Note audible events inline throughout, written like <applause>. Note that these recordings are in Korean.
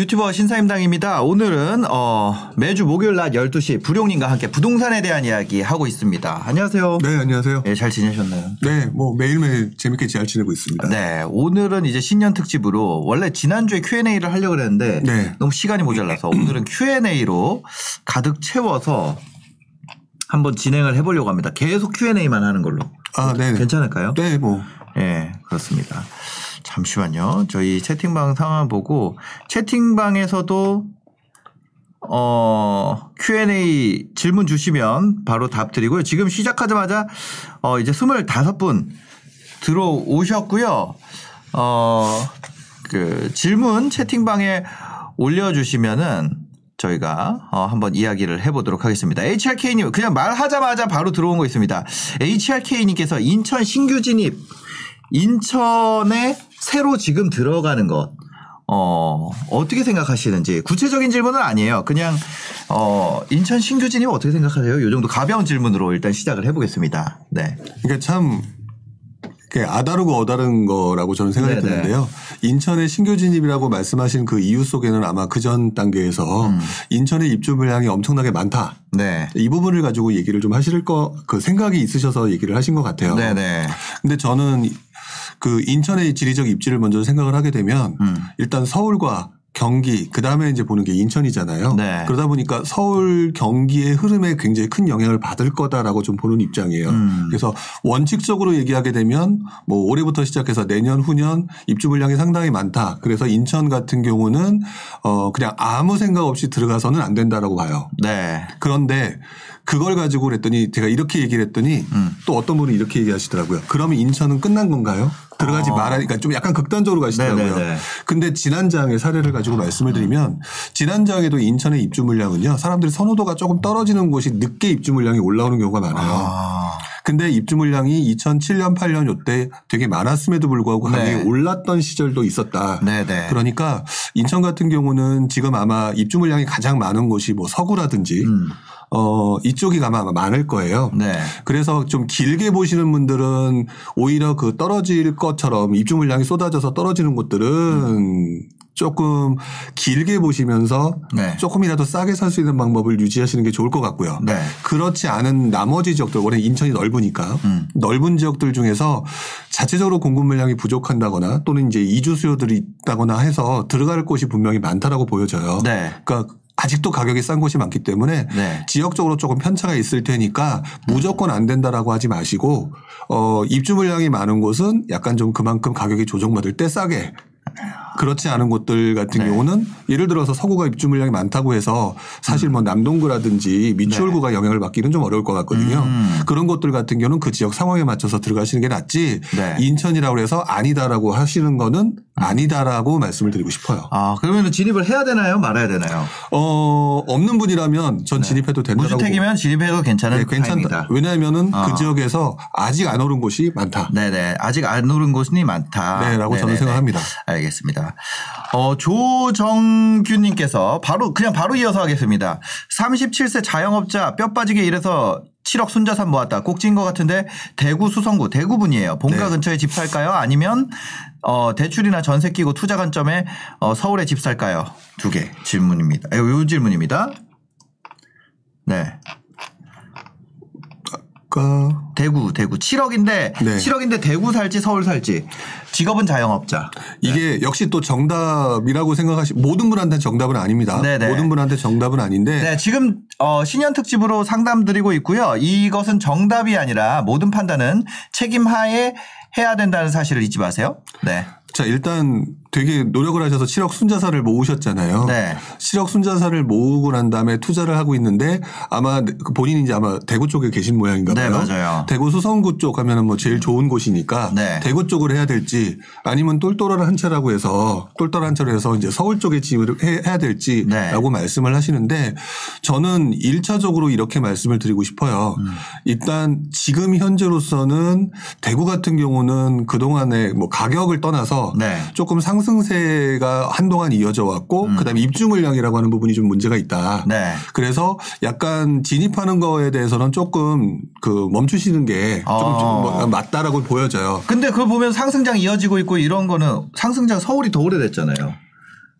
유튜버 신사임당입니다. 오늘은 어, 매주 목요일 낮 12시 부룡님과 함께 부동산에 대한 이야기 하고 있습니다. 안녕하세요. 네, 안녕하세요. 네, 잘 지내셨나요? 네, 뭐 매일매일 재밌게 잘 지내고 있습니다. 네, 오늘은 이제 신년 특집으로 원래 지난주에 Q&A를 하려고 그랬는데 네. 너무 시간이 모자라서 오늘은 Q&A로 가득 채워서 한번 진행을 해보려고 합니다. 계속 Q&A만 하는 걸로. 아, 네. 괜찮을까요? 네, 뭐. 예, 그렇습니다. 잠시만요. 저희 채팅방 상황 보고 채팅방에서도 어, Q&A 질문 주시면 바로 답 드리고요. 지금 시작하자마자 어, 이제 25분 들어오셨고요. 어, 그 질문 채팅방에 올려주시면은 저희가 어, 한번 이야기를 해보도록 하겠습니다. HRK님 그냥 말하자마자 바로 들어온 거 있습니다. HRK님께서 인천 신규 진입 인천에 새로 지금 들어가는 것 어, 어떻게 생각하시는지 구체적인 질문은 아니에요. 그냥 어, 인천 신규 진입 어떻게 생각하세요? 요 정도 가벼운 질문으로 일단 시작을 해보겠습니다. 네. 그러니까 참 아다르고 어다른 거라고 저는 생각이 네네. 드는데요. 인천의 신규 진입이라고 말씀하신 그 이유 속에는 아마 그 전 단계에서 음. 인천의 입주 물량이 엄청나게 많다. 네. 이 부분을 가지고 얘기를 좀 하실 거 그 생각이 있으셔서 얘기를 하신 것 같아요. 네네. 근데 저는 그 인천의 지리적 입지를 먼저 생각을 하게 되면 음. 일단 서울과 경기 그 다음에 이제 보는 게 인천이잖아요. 네. 그러다 보니까 서울 경기의 흐름에 굉장히 큰 영향을 받을 거다라고 좀 보는 입장이에요. 음. 그래서 원칙적으로 얘기하게 되면 뭐 올해부터 시작해서 내년 후년 입주 물량이 상당히 많다. 그래서 인천 같은 경우는 어 그냥 아무 생각 없이 들어가서는 안 된다라고 봐요. 네. 그런데 그걸 가지고 그랬더니 제가 이렇게 얘기를 했더니 음. 또 어떤 분이 이렇게 얘기하시더라고요. 그러면 인천은 끝난 건가요? 들어가지 어. 말아니까 좀 약간 극단적으로 가시더라고요. 네네네. 근데 지난장의 사례를 가지고 말씀을 드리면 지난장에도 인천의 입주 물량은요. 사람들이 선호도가 조금 떨어지는 곳이 늦게 입주 물량이 올라오는 경우가 많아요. 아. 근데 입주 물량이 2007년 8년 요때 되게 많았음에도 불구하고 가격이 네. 올랐던 시절도 있었다. 네네. 그러니까 인천 같은 경우는 지금 아마 입주 물량이 가장 많은 곳이 뭐 서구라든지 음. 어 이쪽이 아마 많을 거예요. 네. 그래서 좀 길게 보시는 분들은 오히려 그 떨어질 것처럼 입주 물량이 쏟아져서 떨어지는 곳들은 조금 길게 보시면서 네. 조금이라도 싸게 살 수 있는 방법을 유지하시는 게 좋을 것 같고요. 네. 그렇지 않은 나머지 지역들 원래 인천이 넓으니까 음. 넓은 지역들 중에서 자체적으로 공급 물량이 부족한다거나 또는 이제 이주 수요들이 있다거나 해서 들어갈 곳이 분명히 많다라고 보여져요. 네. 그러니까 아직도 가격이 싼 곳이 많기 때문에 네. 지역적으로 조금 편차가 있을 테니까 무조건 안 된다라고 하지 마시고 어 입주 물량이 많은 곳은 약간 좀 그만큼 가격이 조정받을 때 싸게 그렇지 않은 곳들 같은 네. 경우는 예를 들어서 서구가 입주 물량이 많다고 해서 사실 뭐 남동구라든지 미추홀구가 영향을 받기는 좀 어려울 것 같거든요. 음. 그런 곳들 같은 경우는 그 지역 상황에 맞춰서 들어가시는 게 낫지 네. 인천이라고 해서 아니다라고 하시는 거는 아니다라고 말씀을 드리고 싶어요. 아, 그러면 진입을 해야 되나요? 말아야 되나요? 어 없는 분이라면 전 진입해도 된다고 네. 무주택이면 진입해도 괜찮은 네, 괜찮다. 타입이다. 왜냐하면은 어. 그 지역에서 아직 안 오른 곳이 많다. 네네. 아직 안 오른 곳이 많다. 네, 라고 저는. 생각합니다. 알겠습니다. 어, 조정규님께서 바로, 그냥 바로 이어서 하겠습니다. 37세 자영업자 뼈 빠지게 일해서 7억 순자산 모았다. 꼭지인 것 같은데 대구 수성구 대구 분이에요. 본가 네. 근처에 집 살까요? 아니면 어, 대출이나 전세 끼고 투자 관점에 어, 서울에 집 살까요? 두 개 질문입니다. 요, 요 질문입니다. 네. 그러니까 대구, 대구. 7억인데, 네. 7억인데 대구 살지 서울 살지. 직업은 자영업자. 이게 역시 또 정답이라고 생각하시 모든 분한테 정답은 아닙니다. 네네. 모든 분한테 정답은 아닌데 네, 지금 어, 신년 특집으로 상담 드리고 있고요. 이것은 정답이 아니라 모든 판단은 책임 하에 해야 된다는 사실을 잊지 마세요. 네. 자 일단 되게 노력을 하셔서 7억 순자산을 모으셨잖아요. 네. 7억 순자산을 모으고 난 다음에 투자를 하고 있는데 아마 본인이 이제 아마 대구 쪽에 계신 모양인가 네, 봐요. 맞아요. 대구 수성구 쪽 하면은 뭐 제일 좋은 곳이니까 네. 대구 쪽으로 해야 될지 아니면 똘똘한 한 차라고 해서 똘똘한 한 차로 해서 이제 서울 쪽에 해- 해야 될지라고 네. 말씀을 하시는데 저는 1차적으로 이렇게 말씀을 드리고 싶어요. 음. 일단 지금 현재로서는 대구 같은 경우는 그동안에 뭐 가격을 떠나서 네. 조금 상 승세가 한동안 이어져 왔고 그다음에 입주 물량이라고 하는 부분이 좀 문제가 있다. 음. 네. 그래서 약간 진입하는 거에 대해서는 조금 그 멈추시는 게 조금 어. 좀 뭐- 맞다라고 보여져요. 근데 그걸 보면 상승장 이어지고 있고 이런 거는 상승장 서울이 더 오래됐잖아요.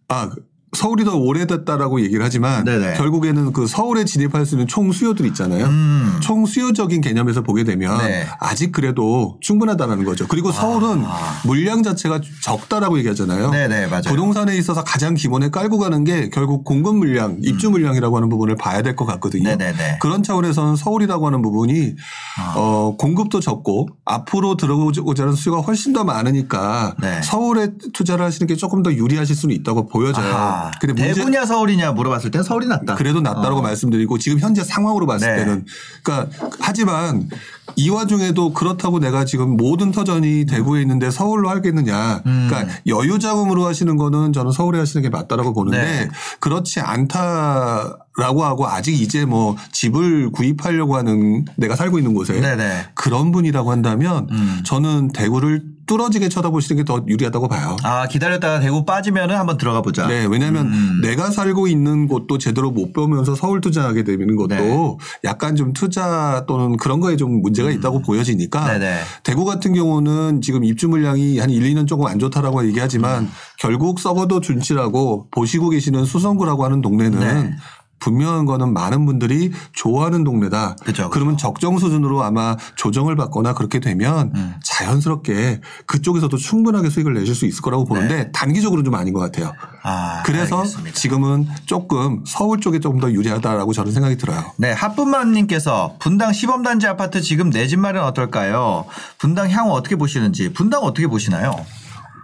아 서울이 더 오래됐다라고 얘기를 하지만 네네. 결국에는 그 서울에 진입할 수 있는 총 수요들 있잖아요. 음. 총 수요적인 개념에서 보게 되면 네. 아직 그래도 충분하다라는 거죠. 그리고 서울은 물량 자체가 적다라고 얘기하잖아요. 아. 네네, 맞아요. 부동산에 있어서 가장 기본에 깔고 가는 게 결국 공급 물량, 입주 물량이라고 하는 부분을 봐야 될 것 같거든요. 음. 네네네. 그런 차원에서는 서울이라고 하는 부분이 아. 어, 공급도 적고 앞으로 들어오자 하는 수요가 훨씬 더 많으니까 네. 서울에 투자를 하시는 게 조금 더 유리하실 수는 있다고 보여져요. 아하. 근데 대구냐 서울이냐 물어봤을 땐 서울이 낫다. 그래도 낫다라고 어. 말씀드리고 지금 현재 상황으로 봤을 네. 때는 그러니까 하지만 이 와중에도 그렇다고 내가 지금 모든 터전이 대구에 있는데 서울로 하겠느냐. 음. 그러니까 여유 자금으로 하시는 거는 저는 서울에 하시는 게 맞다라고 보는데 네. 그렇지 않다라고 하고 아직 이제 뭐 집을 구입하려고 하는 내가 살고 있는 곳에 네네. 그런 분이라고 한다면 음. 저는 대구를 뚫어지게 쳐다보시는 게 더 유리하다고 봐요. 아 기다렸다가 대구 빠지면은 한번 들어가 보자. 네, 왜냐하면 음. 내가 살고 있는 곳도 제대로 못 보면서 서울 투자하게 되는 것도 네. 약간 좀 투자 또는 그런 거에 좀 문제가 있다고 보여지니까 음. 네네. 대구 같은 경우는 지금 입주 물량이 한 1, 2년 조금 안 좋다라고 얘기하지만 음. 결국 썩어도 준치라고 보시고 계시는 수성구라고 하는 동네는 네. 분명한 거는 많은 분들이 좋아하는 동네다. 그죠, 그러면 적정 수준으로 아마 조정을 받거나 그렇게 되면 음. 자연스럽게 그쪽에서도 충분하게 수익을 내실 수 있을 거라고 보는데 단기적으로는 좀 아닌 것 같아요. 네. 아, 그래서 알겠습니다. 지금은 조금 서울 쪽에 조금 더 유리하다라고 저는 생각이 들어요. 네, 하품맘님께서 분당 시범단지 아파트 지금 내 집 마련 어떨까요? 분당 향후 어떻게 보시는지 분당 어떻게 보시나요?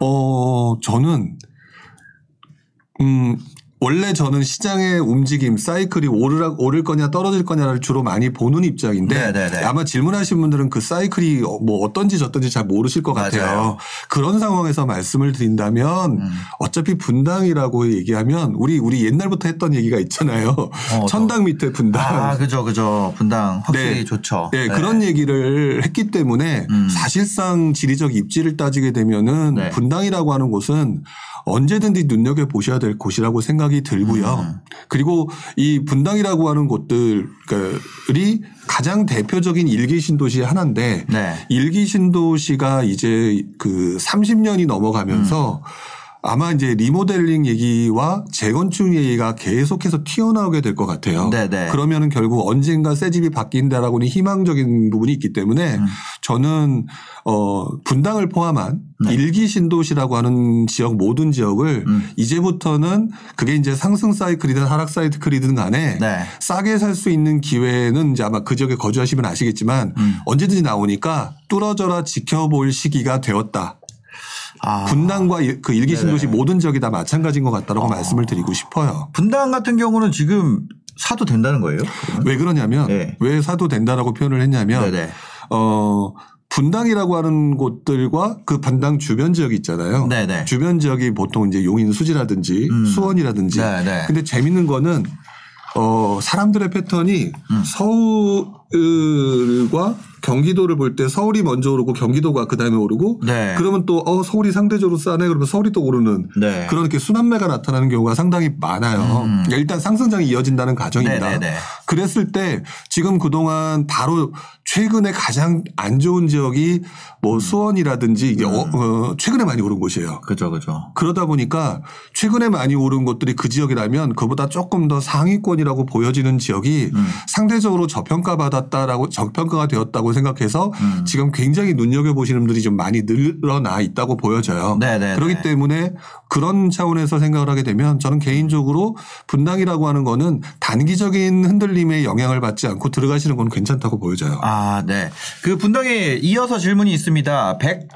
어, 저는, 음, 원래 저는 시장의 움직임, 사이클이 오르라, 오를 거냐 떨어질 거냐를 주로 많이 보는 입장인데 네네네. 아마 질문하신 분들은 그 사이클이 어, 뭐 어떤지 저떤지 잘 모르실 것 같아요. 맞아요. 그런 상황에서 말씀을 드린다면 음. 어차피 분당이라고 얘기하면 우리 우리 옛날부터 했던 얘기가 있잖아요. 천당 밑에 분당. 아, 그죠, 그죠. 분당 확실히 네. 좋죠. 네, 그런 얘기를 했기 때문에 음. 사실상 지리적 입지를 따지게 되면은 네. 분당이라고 하는 곳은 언제든지 눈여겨 보셔야 될 곳이라고 생각이 들고요. 음. 그리고 이 분당이라고 하는 곳들이 가장 대표적인 일기 신도시 하나인데 네. 일기 신도시가 이제 그 30년이 넘어가면서 음. 아마 이제 리모델링 얘기와 재건축 얘기가 계속해서 튀어나오게 될 것 같아요. 네네. 그러면은 결국 언젠가 새 집이 바뀐다라고는 희망적인 부분이 있기 때문에 음. 저는 어 분당을 포함한 네. 일기 신도시라고 하는 지역 모든 지역을 음. 이제부터는 그게 이제 상승 사이클이든 하락 사이클이든 간에 네. 싸게 살 수 있는 기회는 이제 아마 그 지역에 거주하시면 아시겠지만 음. 언제든지 나오니까 뚫어져라 지켜볼 시기가 되었다. 아, 분당과 일- 그 일기 신도시 네네. 모든 지역이 다 마찬가지인 것 같다라고 아. 말씀을 드리고 싶어요. 분당 같은 경우는 지금 사도 된다는 거예요? 그러면? 왜 그러냐면 네. 왜 사도 된다라고 표현을 했냐면 네네. 어 분당이라고 하는 곳들과 그 분당 주변 지역이 있잖아요. 네네. 주변 지역이 보통 이제 용인 수지라든지 음. 수원이라든지. 네네. 근데 재밌는 거는 어 사람들의 패턴이 음. 서울과 경기도를 볼 때 서울이 먼저 오르고 경기도가 그 다음에 오르고 네. 그러면 또 어 서울이 상대적으로 싸네 그러면 서울이 또 오르는 네. 그런 이렇게 순환매가 나타나는 경우가 상당히 많아요. 음. 그러니까 일단 상승장이 이어진다는 가정입니다. 네네네. 그랬을 때 지금 그동안 바로 최근에 가장 안 좋은 지역이 음. 뭐 수원이라든지 이게 어, 어, 최근에 많이 오른 곳이에요. 그죠, 그죠. 그러다 보니까 최근에 많이 오른 곳들이 그 지역이라면 그보다 조금 더 상위권이라고 보여지는 지역이 음. 상대적으로 저평가 받았다라고 저평가가 되었다고 생각해서 음. 지금 굉장히 눈여겨 보시는 분들이 좀 많이 늘어나 있다고 보여져요. 네네네. 그렇기 때문에 그런 차원에서 생각을 하게 되면 저는 개인적으로 분당이라고 하는 거는 단기적인 흔들림에 영향을 받지 않고 들어가시는 건 괜찮다고 보여져요. 아, 네. 그 분당에 이어서 질문이 있습니다. 백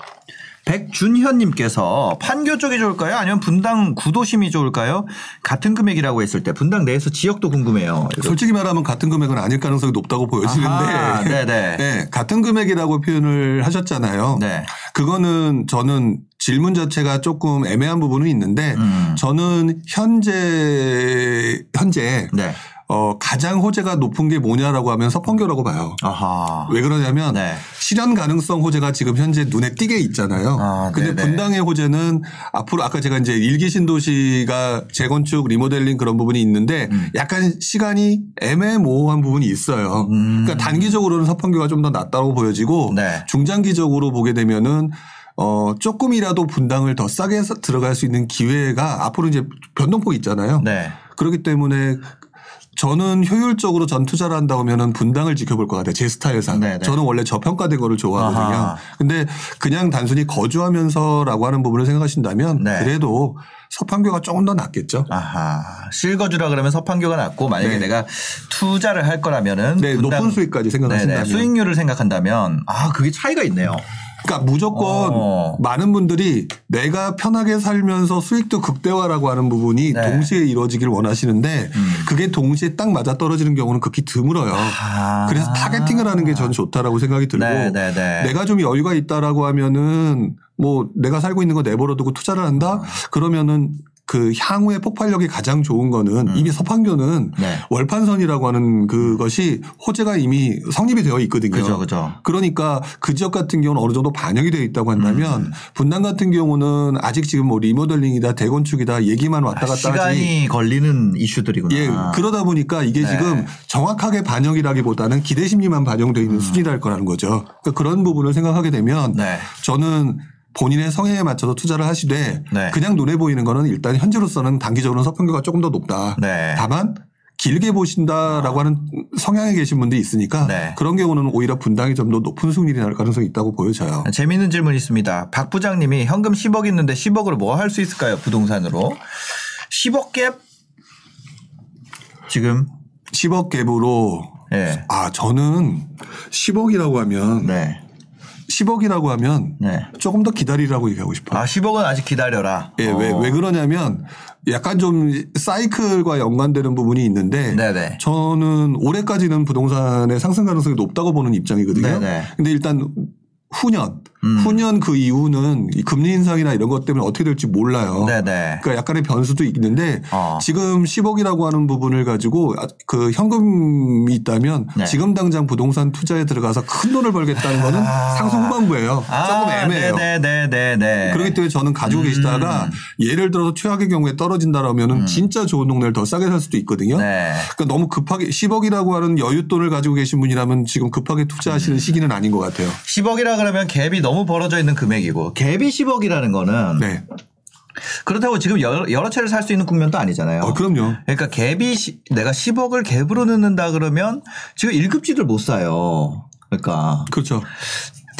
백준현님께서 판교 쪽이 좋을까요? 아니면 분당 구도심이 좋을까요? 같은 금액이라고 했을 때 분당 내에서 지역도 궁금해요. 솔직히 말하면 같은 금액은 아닐 가능성이 높다고 보여지는데 아하, 네네. <laughs> 네, 같은 금액이라고 표현을 하셨잖아요. 네. 그거는 저는 질문 자체가 조금 애매한 부분은 있는데 음. 저는 현재 현재 네. 어, 가장 호재가 높은 게 뭐냐라고 하면 서판교라고 봐요. 아하. 왜 그러냐면 네. 실현 가능성 호재가 지금 현재 눈에 띄게 있잖아요. 아, 근데 네네. 분당의 호재는 앞으로 아까 제가 이제 일기 신도시가 재건축 리모델링 그런 부분이 있는데 음. 약간 시간이 애매모호한 부분이 있어요. 음. 그러니까 단기적으로는 서판교가 좀 더 낫다고 보여지고 네. 중장기적으로 보게 되면은 어 조금이라도 분당을 더 싸게 들어갈 수 있는 기회가 앞으로 이제 변동폭 있잖아요. 네. 그렇기 때문에 저는 효율적으로 전 투자를 한다고 하면은 분당을 지켜볼 것 같아요. 제 스타일상. 네네. 저는 원래 저평가된 거를 좋아하거든요. 아하. 근데 그냥 단순히 거주하면서라고 하는 부분을 생각하신다면 네. 그래도 서판교가 조금 더 낫겠죠. 아하. 실거주라 그러면 서판교가 낫고 만약에 네. 내가 투자를 할 거라면은 네, 높은 수익까지 생각하신다면. 네네. 수익률을 생각한다면 아 그게 차이가 있네요. 그러니까 무조건 어. 많은 분들이 내가 편하게 살면서 수익도 극대화라고 하는 부분이 네. 동시에 이루어지길 원하시는데 음. 그게 동시에 딱 맞아 떨어지는 경우는 극히 드물어요. 아. 그래서 타겟팅을 하는 게 전 좋다라고 생각이 들고 네, 네, 네. 내가 좀 여유가 있다라고 하면은 뭐 내가 살고 있는 거 내버려두고 투자를 한다 그러면은 그 향후의 폭발력이 가장 좋은 거는 이미 서판교는 음. 네. 월판선이라고 하는 그것이 호재가 이미 성립이 되어 있거든요. 그죠, 그죠. 그러니까 그 지역 같은 경우는 어느 정도 반영이 되어 있다고 한다면 음. 분당 같은 경우는 아직 지금 뭐 리모델링이다 대건축이다 얘기만 왔다 갔다 하지 시간이 걸리는 이슈들이구나. 예, 그러다 보니까 이게 네. 지금 정확하게 반영이라기보다는 기대 심리만 반영되어 있는 수준이랄 거라는 거죠. 그러니까 그런 부분을 생각하게 되면 음. 네. 저는 본인의 성향에 맞춰서 투자를 하시되 네. 그냥 눈에 보이는 거는 일단 현재로서는 단기적으로는 서평교가 조금 더 높다. 네. 다만 길게 보신다라고 하는 성향에 계신 분들이 있으니까 네. 그런 경우는 오히려 분당이 좀 더 높은 수익률이 날 가능성이 있다고 보여져요. 재미있는 질문 있습니다. 박 부장님이 현금 10억 있는데 10억으로 뭐 할 수 있을까요? 부동산으로 10억 갭 지금 10억 갭으로 예. 아 저는 10억이라고 하면 네. 10억이라고 하면 네. 조금 더 기다리라고 얘기하고 싶어요. 아 10억은 아직 기다려라. 예, 왜, 어. 왜 그러냐면 약간 좀 사이클과 연관되는 부분이 있는데 네네. 저는 올해까지는 부동산의 상승 가능성이 높다고 보는 입장이거든요. 네네. 근데 일단 후년, 음. 후년 그 이후는 이 금리 인상이나 이런 것 때문에 어떻게 될지 몰라요. 네네. 그러니까 약간의 변수도 있는데 어. 지금 10억이라고 하는 부분을 가지고 아, 그 현금이 있다면 네. 지금 당장 부동산 투자에 들어가서 큰 돈을 벌겠다는 거는 아. 상승 후반부예요. 조금 애매해요. 네네네네. 그렇기 때문에 저는 가지고 음. 계시다가 예를 들어서 최악의 경우에 떨어진다라면은 진짜 좋은 동네를 더 싸게 살 수도 있거든요. 네. 그러니까 너무 급하게 10억이라고 하는 여윳돈을 가지고 계신 분이라면 지금 급하게 투자하시는 음. 시기는 아닌 것 같아요. 10억이라 그러면 갭이 너무 벌어져 있는 금액이고 갭이 10억이라는 거는 네. 그렇다고 지금 여러, 여러 채를 살 수 있는 국면도 아니잖아요. 어, 그럼요. 그러니까 갭이 시- 내가 10억을 갭으로 넣는다 그러면 지금 1급지를 못 사요. 그러니까 그렇죠.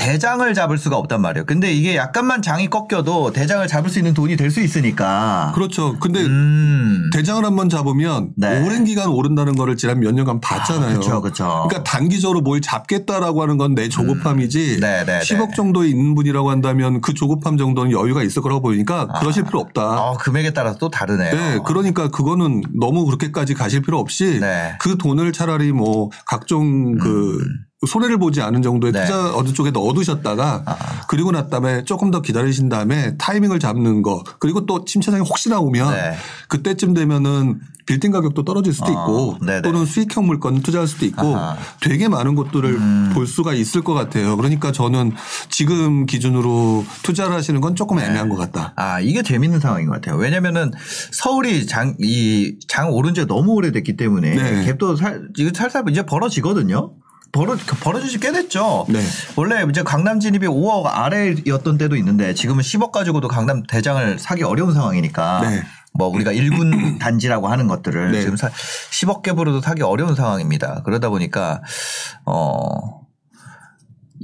대장을 잡을 수가 없단 말이에요. 근데 이게 약간만 장이 꺾여도 대장을 잡을 수 있는 돈이 될 수 있으니까. 그렇죠. 근데 음. 대장을 한번 잡으면 네. 오랜 기간 오른다는 거를 지난 몇 년간 봤잖아요. 그쵸, 그쵸. 러니까 단기적으로 뭘 잡겠다라고 하는 건 내 조급함이지 음. 네, 네, 10억 네. 정도에 있는 분이라고 한다면 그 조급함 정도는 여유가 있을 거라고 보이니까 그러실 필요 없다. 어, 금액에 따라서 또 다르네요. 네, 그러니까 그거는 너무 그렇게까지 가실 필요 없이 네. 그 돈을 차라리 뭐 각종 그 손해를 보지 않은 정도의 네. 투자 어느 쪽에 넣어두셨다가 아. 그리고 난 다음에 조금 더 기다리신 다음에 타이밍을 잡는 거 그리고 또 침체장이 혹시나 오면 네. 그때쯤 되면은 빌딩 가격도 떨어질 수도 어, 있고 네네. 또는 수익형 물건 투자할 수도 있고 아하. 음. 되게 많은 것들을 볼 수가 있을 것 같아요. 그러니까 저는 지금 기준으로 투자를 하시는 건 조금 애매한 것 같다. 아, 이게 재밌는 상황인 것 같아요. 왜냐면은 서울이 장, 이장 오른 지가 너무 오래됐기 때문에 네. 갭도 살, 이거 살살 이제 벌어지거든요. 벌어, 벌어진 지꽤 됐죠. 네. 원래 이제 강남 진입이 5억 아래였던 때도 있는데 지금은 10억 가지고도 강남 대장을 사기 어려운 상황이니까. 네. 뭐 우리가 일군 <clears throat> 단지라고 하는 것들을 네. 지금 사, 10억 갭으로도 사기 어려운 상황입니다. 그러다 보니까 어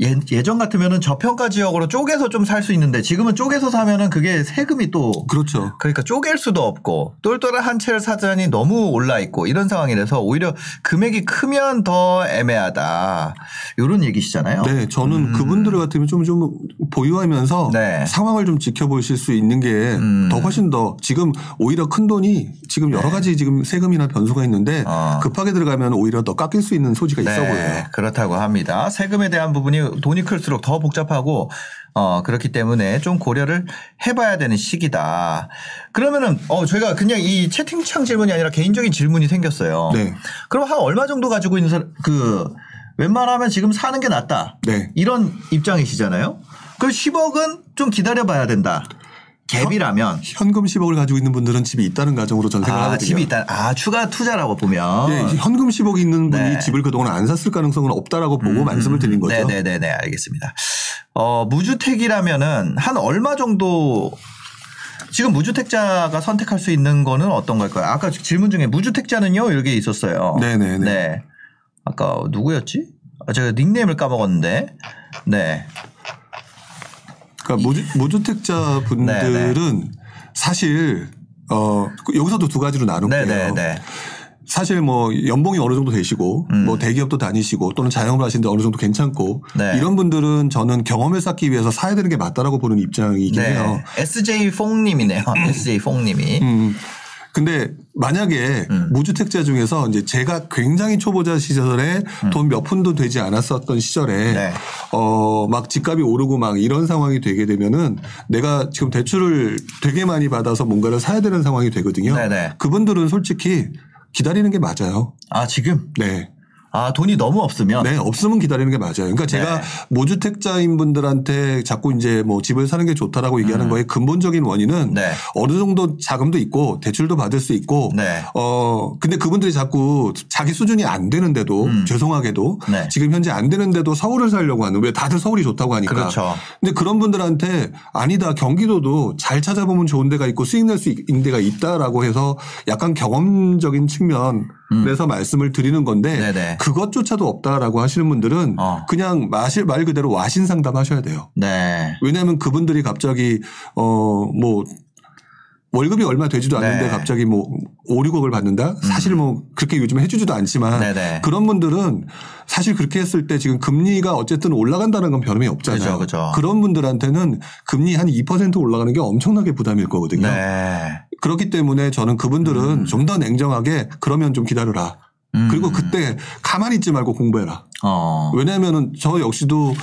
예, 예전 같으면은 저평가 지역으로 쪼개서 좀 살 수 있는데 지금은 쪼개서 사면은 그게 세금이 또 그렇죠. 그러니까 쪼갤 수도 없고 똘똘한 한 채를 사자니 너무 올라 있고 이런 상황이라서 오히려 금액이 크면 더 애매하다. 이런 얘기시잖아요. 네, 저는 그분들 같으면 좀, 좀 보유하면서 음. 네. 상황을 좀 지켜보실 수 있는 게더 음. 훨씬 더 지금 오히려 큰 돈이 지금 여러 가지 지금 세금이나 변수가 있는데 네. 어. 급하게 들어가면 오히려 더 깎일 수 있는 소지가 있어 보여요. 네, 그렇다고 합니다. 세금에 대한 부분이 돈이 클수록 더 복잡하고 어 그렇기 때문에 좀 고려를 해봐야 되는 시기다. 그러면은 어 저희가 그냥 이 채팅창 질문이 아니라 개인적인 질문이 생겼어요. 네. 그럼 한 얼마 정도 가지고 있는 사람 그 웬만하면 지금 사는 게 낫다. 네. 이런 입장이시잖아요. 그 10억은 좀 기다려봐야 된다. 갭이라면 현금 10억을 가지고 있는 분들은 집이 있다는 가정으로 아 생각하거든요. 집이 있다. 아 추가 투자라고 보면 네, 현금 10억이 있는 분이 네. 집을 그동안 안 샀을 가능성은 없다라고 보고 말씀을 드린 거죠. 네네네 네 알겠습니다. 어 무주택이라면은 한 얼마 정도 지금 무주택자가 선택할 수 있는 거는 어떤 걸까요? 아까 질문 중에 무주택자는요 이렇게 있었어요. 네네네. 네. 아까 누구였지? 아, 제가 닉네임을 까먹었는데. 네. 그러니까 무주, 택자 분들은 사실 어 여기서도 두 가지로 나눌게요. 네네네. 사실 뭐 연봉이 어느 정도 되시고 음. 뭐 대기업도 다니시고 또는 자영업을 하시는데 어느 정도 괜찮고 네. 이런 분들은 저는 경험을 쌓기 위해서 사야 되는 게 맞다라고 보는 입장이긴 해요. 네. SJ 퐁님이네요. SJ 퐁님이. 음. 근데 만약에 음. 무주택자 중에서 이제 제가 굉장히 초보자 시절에 돈몇 푼도 되지 않았었던 시절에 음. 네. 어막 집값이 오르고 막 이런 상황이 되게 되면은 내가 지금 대출을 되게 많이 받아서 뭔가를 사야 되는 상황이 되거든요. 네네. 그분들은 솔직히 기다리는 게 맞아요. 아 지금 네. 아 돈이 너무 없으면 네, 없으면 기다리는 게 맞아요. 그러니까 제가 네. 모주택자인 분들한테 자꾸 이제 뭐 집을 사는 게 좋다라고 얘기하는 거의 근본적인 원인은 음. 네. 어느 정도 자금도 있고 대출도 받을 수 있고 네. 어 근데 그분들이 자꾸 자기 수준이 안 되는데도 음. 죄송하게도 네. 지금 현재 안 되는데도 서울을 살려고 하는 왜 다들 서울이 좋다고 하니까 그렇죠. 근데 그런 분들한테 아니다 경기도도 잘 찾아보면 좋은 데가 있고 수익 낼 수 있는 데가 있다라고 해서 약간 경험적인 측면 에서 말씀을 드리는 건데 음. 네네. 그것조차도 없다라고 하시는 분들은 어. 그냥 마실 말 그대로 와신 상담하셔야 돼요. 네. 왜냐하면 그분들이 갑자기 어뭐 월급이 얼마 되지도 않는데 네. 음. 갑자기 뭐 5, 6억을 받는다? 사실 뭐 그렇게 요즘 해주지도 않지만 네네. 그런 분들은 사실 그렇게 했을 때 지금 금리가 어쨌든 올라간다는 건 변함이 없잖아요. 그죠, 그죠. 런 분들한테는 금리 한 2% 올라가는 게 엄청나게 부담일 거거든요. 네. 그렇기 때문에 저는 그분들은 좀더 냉정하게 그러면 좀 기다려라. 음. 그리고 그때 가만히 있지 말고 공부해라. 어. 왜냐하면은 저 역시도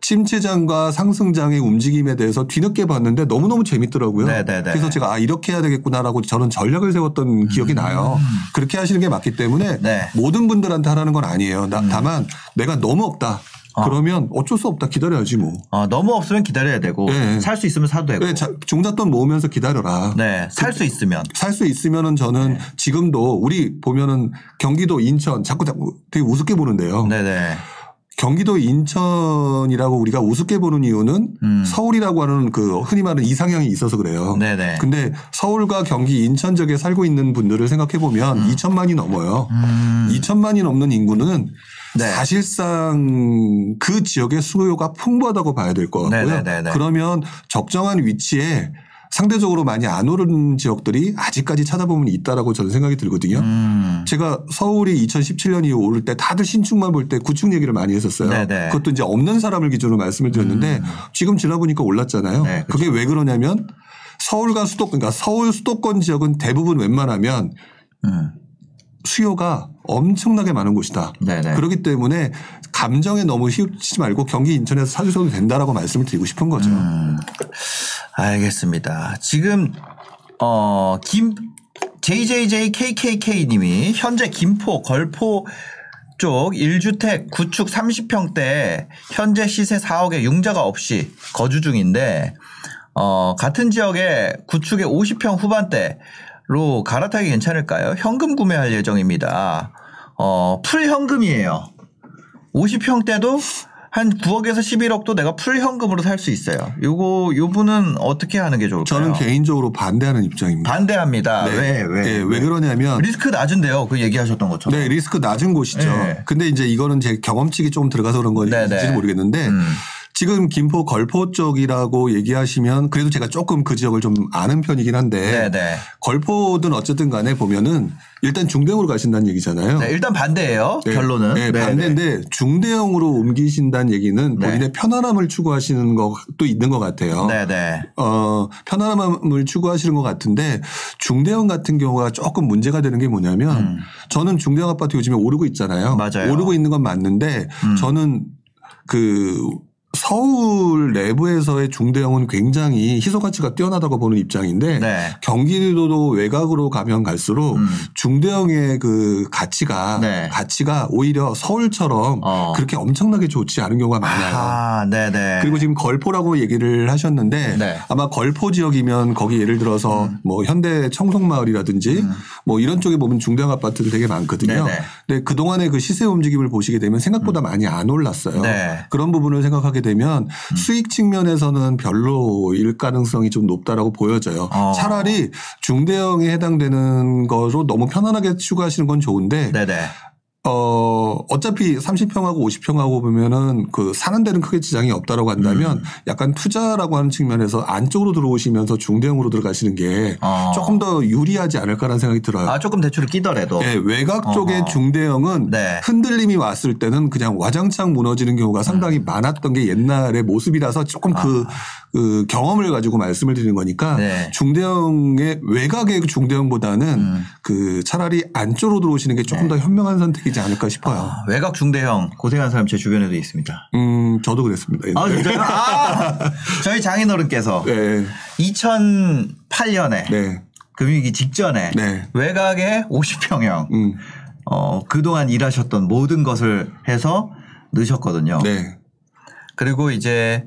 침체장과 상승장의 움직임에 대해서 뒤늦게 봤는데 너무너무 재밌더라고요. 네네네. 그래서 제가 아 이렇게 해야 되겠구나라고 저는 전략을 세웠던 기억이 나요. 그렇게 하시는 게 맞기 때문에 음. 네. 모든 분들한테 하라는 건 아니에요. 나- 다만 내가 너무 없다. 그러면 어쩔 수 없다. 기다려야지 뭐. 어, 너무 없으면 기다려야 되고 네. 살수 있으면 사도 되고. 왜 자- 종잣돈 모으면서 기다려라. 네. 살 수 있으면. 살 수 있으면은 저는 네. 지금도 우리 보면은 경기도 인천 자꾸 자꾸 되게 우습게 보는데요. 네네. 경기도 인천이라고 우리가 우습게 보는 이유는 음. 서울이라고 하는 그 흔히 말하는 이상향이 있어서 그래요. 네네. 근데 서울과 경기 인천 지역에 살고 있는 분들을 생각해 보면 2천만이 넘어요. 음. 2천만이 넘는 인구는 네. 사실상 그 지역의 수요가 풍부하다고 봐야 될 것 같고요. 네네네네. 그러면 적정한 위치에 상대적으로 많이 안 오른 지역들이 아직까지 찾아보면 있다라고 저는 생각이 들거든요. 음. 제가 서울이 2017년 이후 오를 때 다들 신축만 볼 때 구축 얘기를 많이 했었어요. 네네. 그것도 이제 없는 사람을 기준으로 말씀을 드렸는데 지금 지나보니까 올랐잖아요. 네. 그게 왜 그러냐면 서울과 수도 그러니까 서울 수도권 지역은 대부분 웬만하면 음. 수요가 엄청나게 많은 곳이다. 네네. 그렇기 때문에 감정에 너무 휘우치지 말고 경기 인천에서 사주셔도 된다라고 말씀을 드리고 싶은 거죠. 음. 알겠습니다. 지금 어 김 JJJKKK 님이 현재 김포 걸포 쪽 1주택 구축 30평대 현재 시세 4억에 융자가 없이 거주 중인데 어 같은 지역에 구축의 50평 후반대 로 갈아타기 괜찮을까요? 현금 구매할 예정입니다. 어 full 현금이에요. 50평대도 한 9억에서 11억도 내가 full 현금으로 살 수 있어요. 요거 요분은 어떻게 하는 게 좋을까요? 저는 개인적으로 반대하는 입장입니다. 반대합니다. 네. 왜 왜? 네, 왜 그러냐면 리스크 낮은데요. 그 얘기하셨던 것처럼. 네, 리스크 낮은 곳이죠. 네. 근데 이제 이거는 제 경험칙이 조금 들어가서 그런 네, 건지는 네. 모르겠는데 음. 지금 김포 걸포 쪽이라고 얘기하시면 그래도 제가 조금 그 지역을 좀 아는 편이긴 한데 네네. 걸포든 어쨌든 간에 보면은 일단 중대형으로 가신다는 얘기잖아요. 네, 일단 반대예요. 네. 결론은. 네, 네, 반대인데 중대형으로 옮기신다는 얘기는 네. 본인의 편안함을 추구하시는 것도 있는 것 같아요. 네, 네. 어, 편안함을 추구하시는 것 같은데 중대형 같은 경우가 조금 문제가 되는 게 뭐냐면 저는 중대형 아파트 요즘에 오르고 있잖아요. 음. 맞아요. 오르고 있는 건 맞는데 음. 저는 그 서울 내부에서의 중대형은 굉장히 희소 가치가 뛰어나다고 보는 입장인데 네. 경기도도 외곽으로 가면 갈수록 음. 중대형의 그 가치가 네. 가치가 오히려 서울처럼 어. 그렇게 엄청나게 좋지 않은 경우가 많아요. 아, 네, 네. 그리고 지금 걸포라고 얘기를 하셨는데 네. 아마 걸포 지역이면 거기 예를 들어서 음. 뭐 현대 청송마을이라든지 뭐 이런 쪽에 보면 중대형 아파트들 되게 많거든요. 네네. 근데 그 동안의 그 시세 움직임을 보시게 되면 생각보다 많이 안 올랐어요. 음. 네. 그런 부분을 생각하게 되면 음. 수익 측면에서는 별로일 가능성이 좀 높다라고 보여져요. 어. 차라리 중대형에 해당되는 거로 너무 편안하게 추구하시는 건 좋은데 네, 네. 어, 어차피 30평하고 50평하고 보면은 그 사는 데는 크게 지장이 없다라고 한다면 음. 약간 투자라고 하는 측면에서 안쪽으로 들어오시면서 중대형으로 들어가시는 게 어. 조금 더 유리하지 않을까라는 생각이 들어요. 아, 조금 대출을 끼더라도. 예, 외곽 쪽의. 중대형은 네. 흔들림이 왔을 때는 그냥 와장창 무너지는 경우가 상당히 음. 많았던 게 옛날의 모습이라서 조금 그, 그 경험을 가지고 말씀을 드리는 거니까 아. 네. 중대형의 외곽의 중대형보다는 음. 그 차라리 안쪽으로 들어오시는 게 조금 더 현명한 선택이 지 않을까 싶어요. 아, 외곽 중대형 고생한 사람 제 주변에도 있습니다. 음, 저도 그랬습니다. 아, 진짜요? 아, <laughs> 저희 장인어른께서 네. 2008년에 네. 금융위기 직전에 네. 외곽에 50평형 음. 어, 그동안 일하셨던 모든 것을 해서 넣으셨거든요. 네. 그리고 이제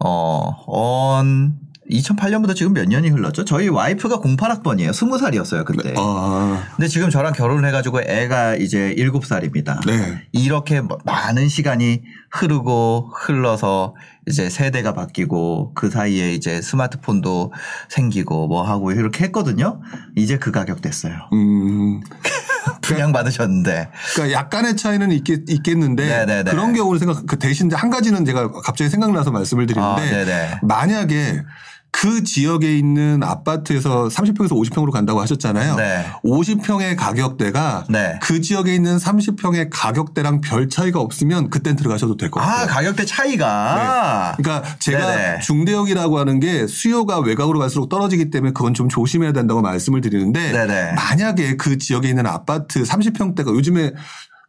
어, 언 2008년부터 지금 몇 년이 흘렀죠? 저희 와이프가 08학번이에요. 20살이었어요, 그때. 아, 근데 지금 저랑 결혼을 해가지고 애가 이제 7살입니다. 네. 이렇게 뭐 많은 시간이 흐르고 흘러서 이제 세대가 바뀌고 그 사이에 이제 스마트폰도 생기고 뭐 하고 이렇게 했거든요. 이제 그 가격 됐어요. 음. <laughs> 분양 받으셨는데. 그러니까 약간의 차이는 있겠, 있겠는데 네네네. 그런 경우를 생각 그 대신 한 가지는 제가 갑자기 생각나서 말씀을 아, 드리는데 네네. 만약에 그 지역에 있는 아파트에서 30평에서 50평으로 간다고 하셨잖아요. 네. 50평의 가격대가 네. 그 지역에 있는 30평의 가격대랑 별 차이가 없으면 그땐 들어가셔도 될 것 같아요. 아, 가격대 차이가. 그러니까 제가 네네. 중대형이라고 하는 게 수요가 외곽으로 갈수록 떨어지기 때문에 그건 좀 조심해야 된다고 말씀을 드리는데 네네. 만약에 그 지역에 있는 아파트 30평대가 요즘에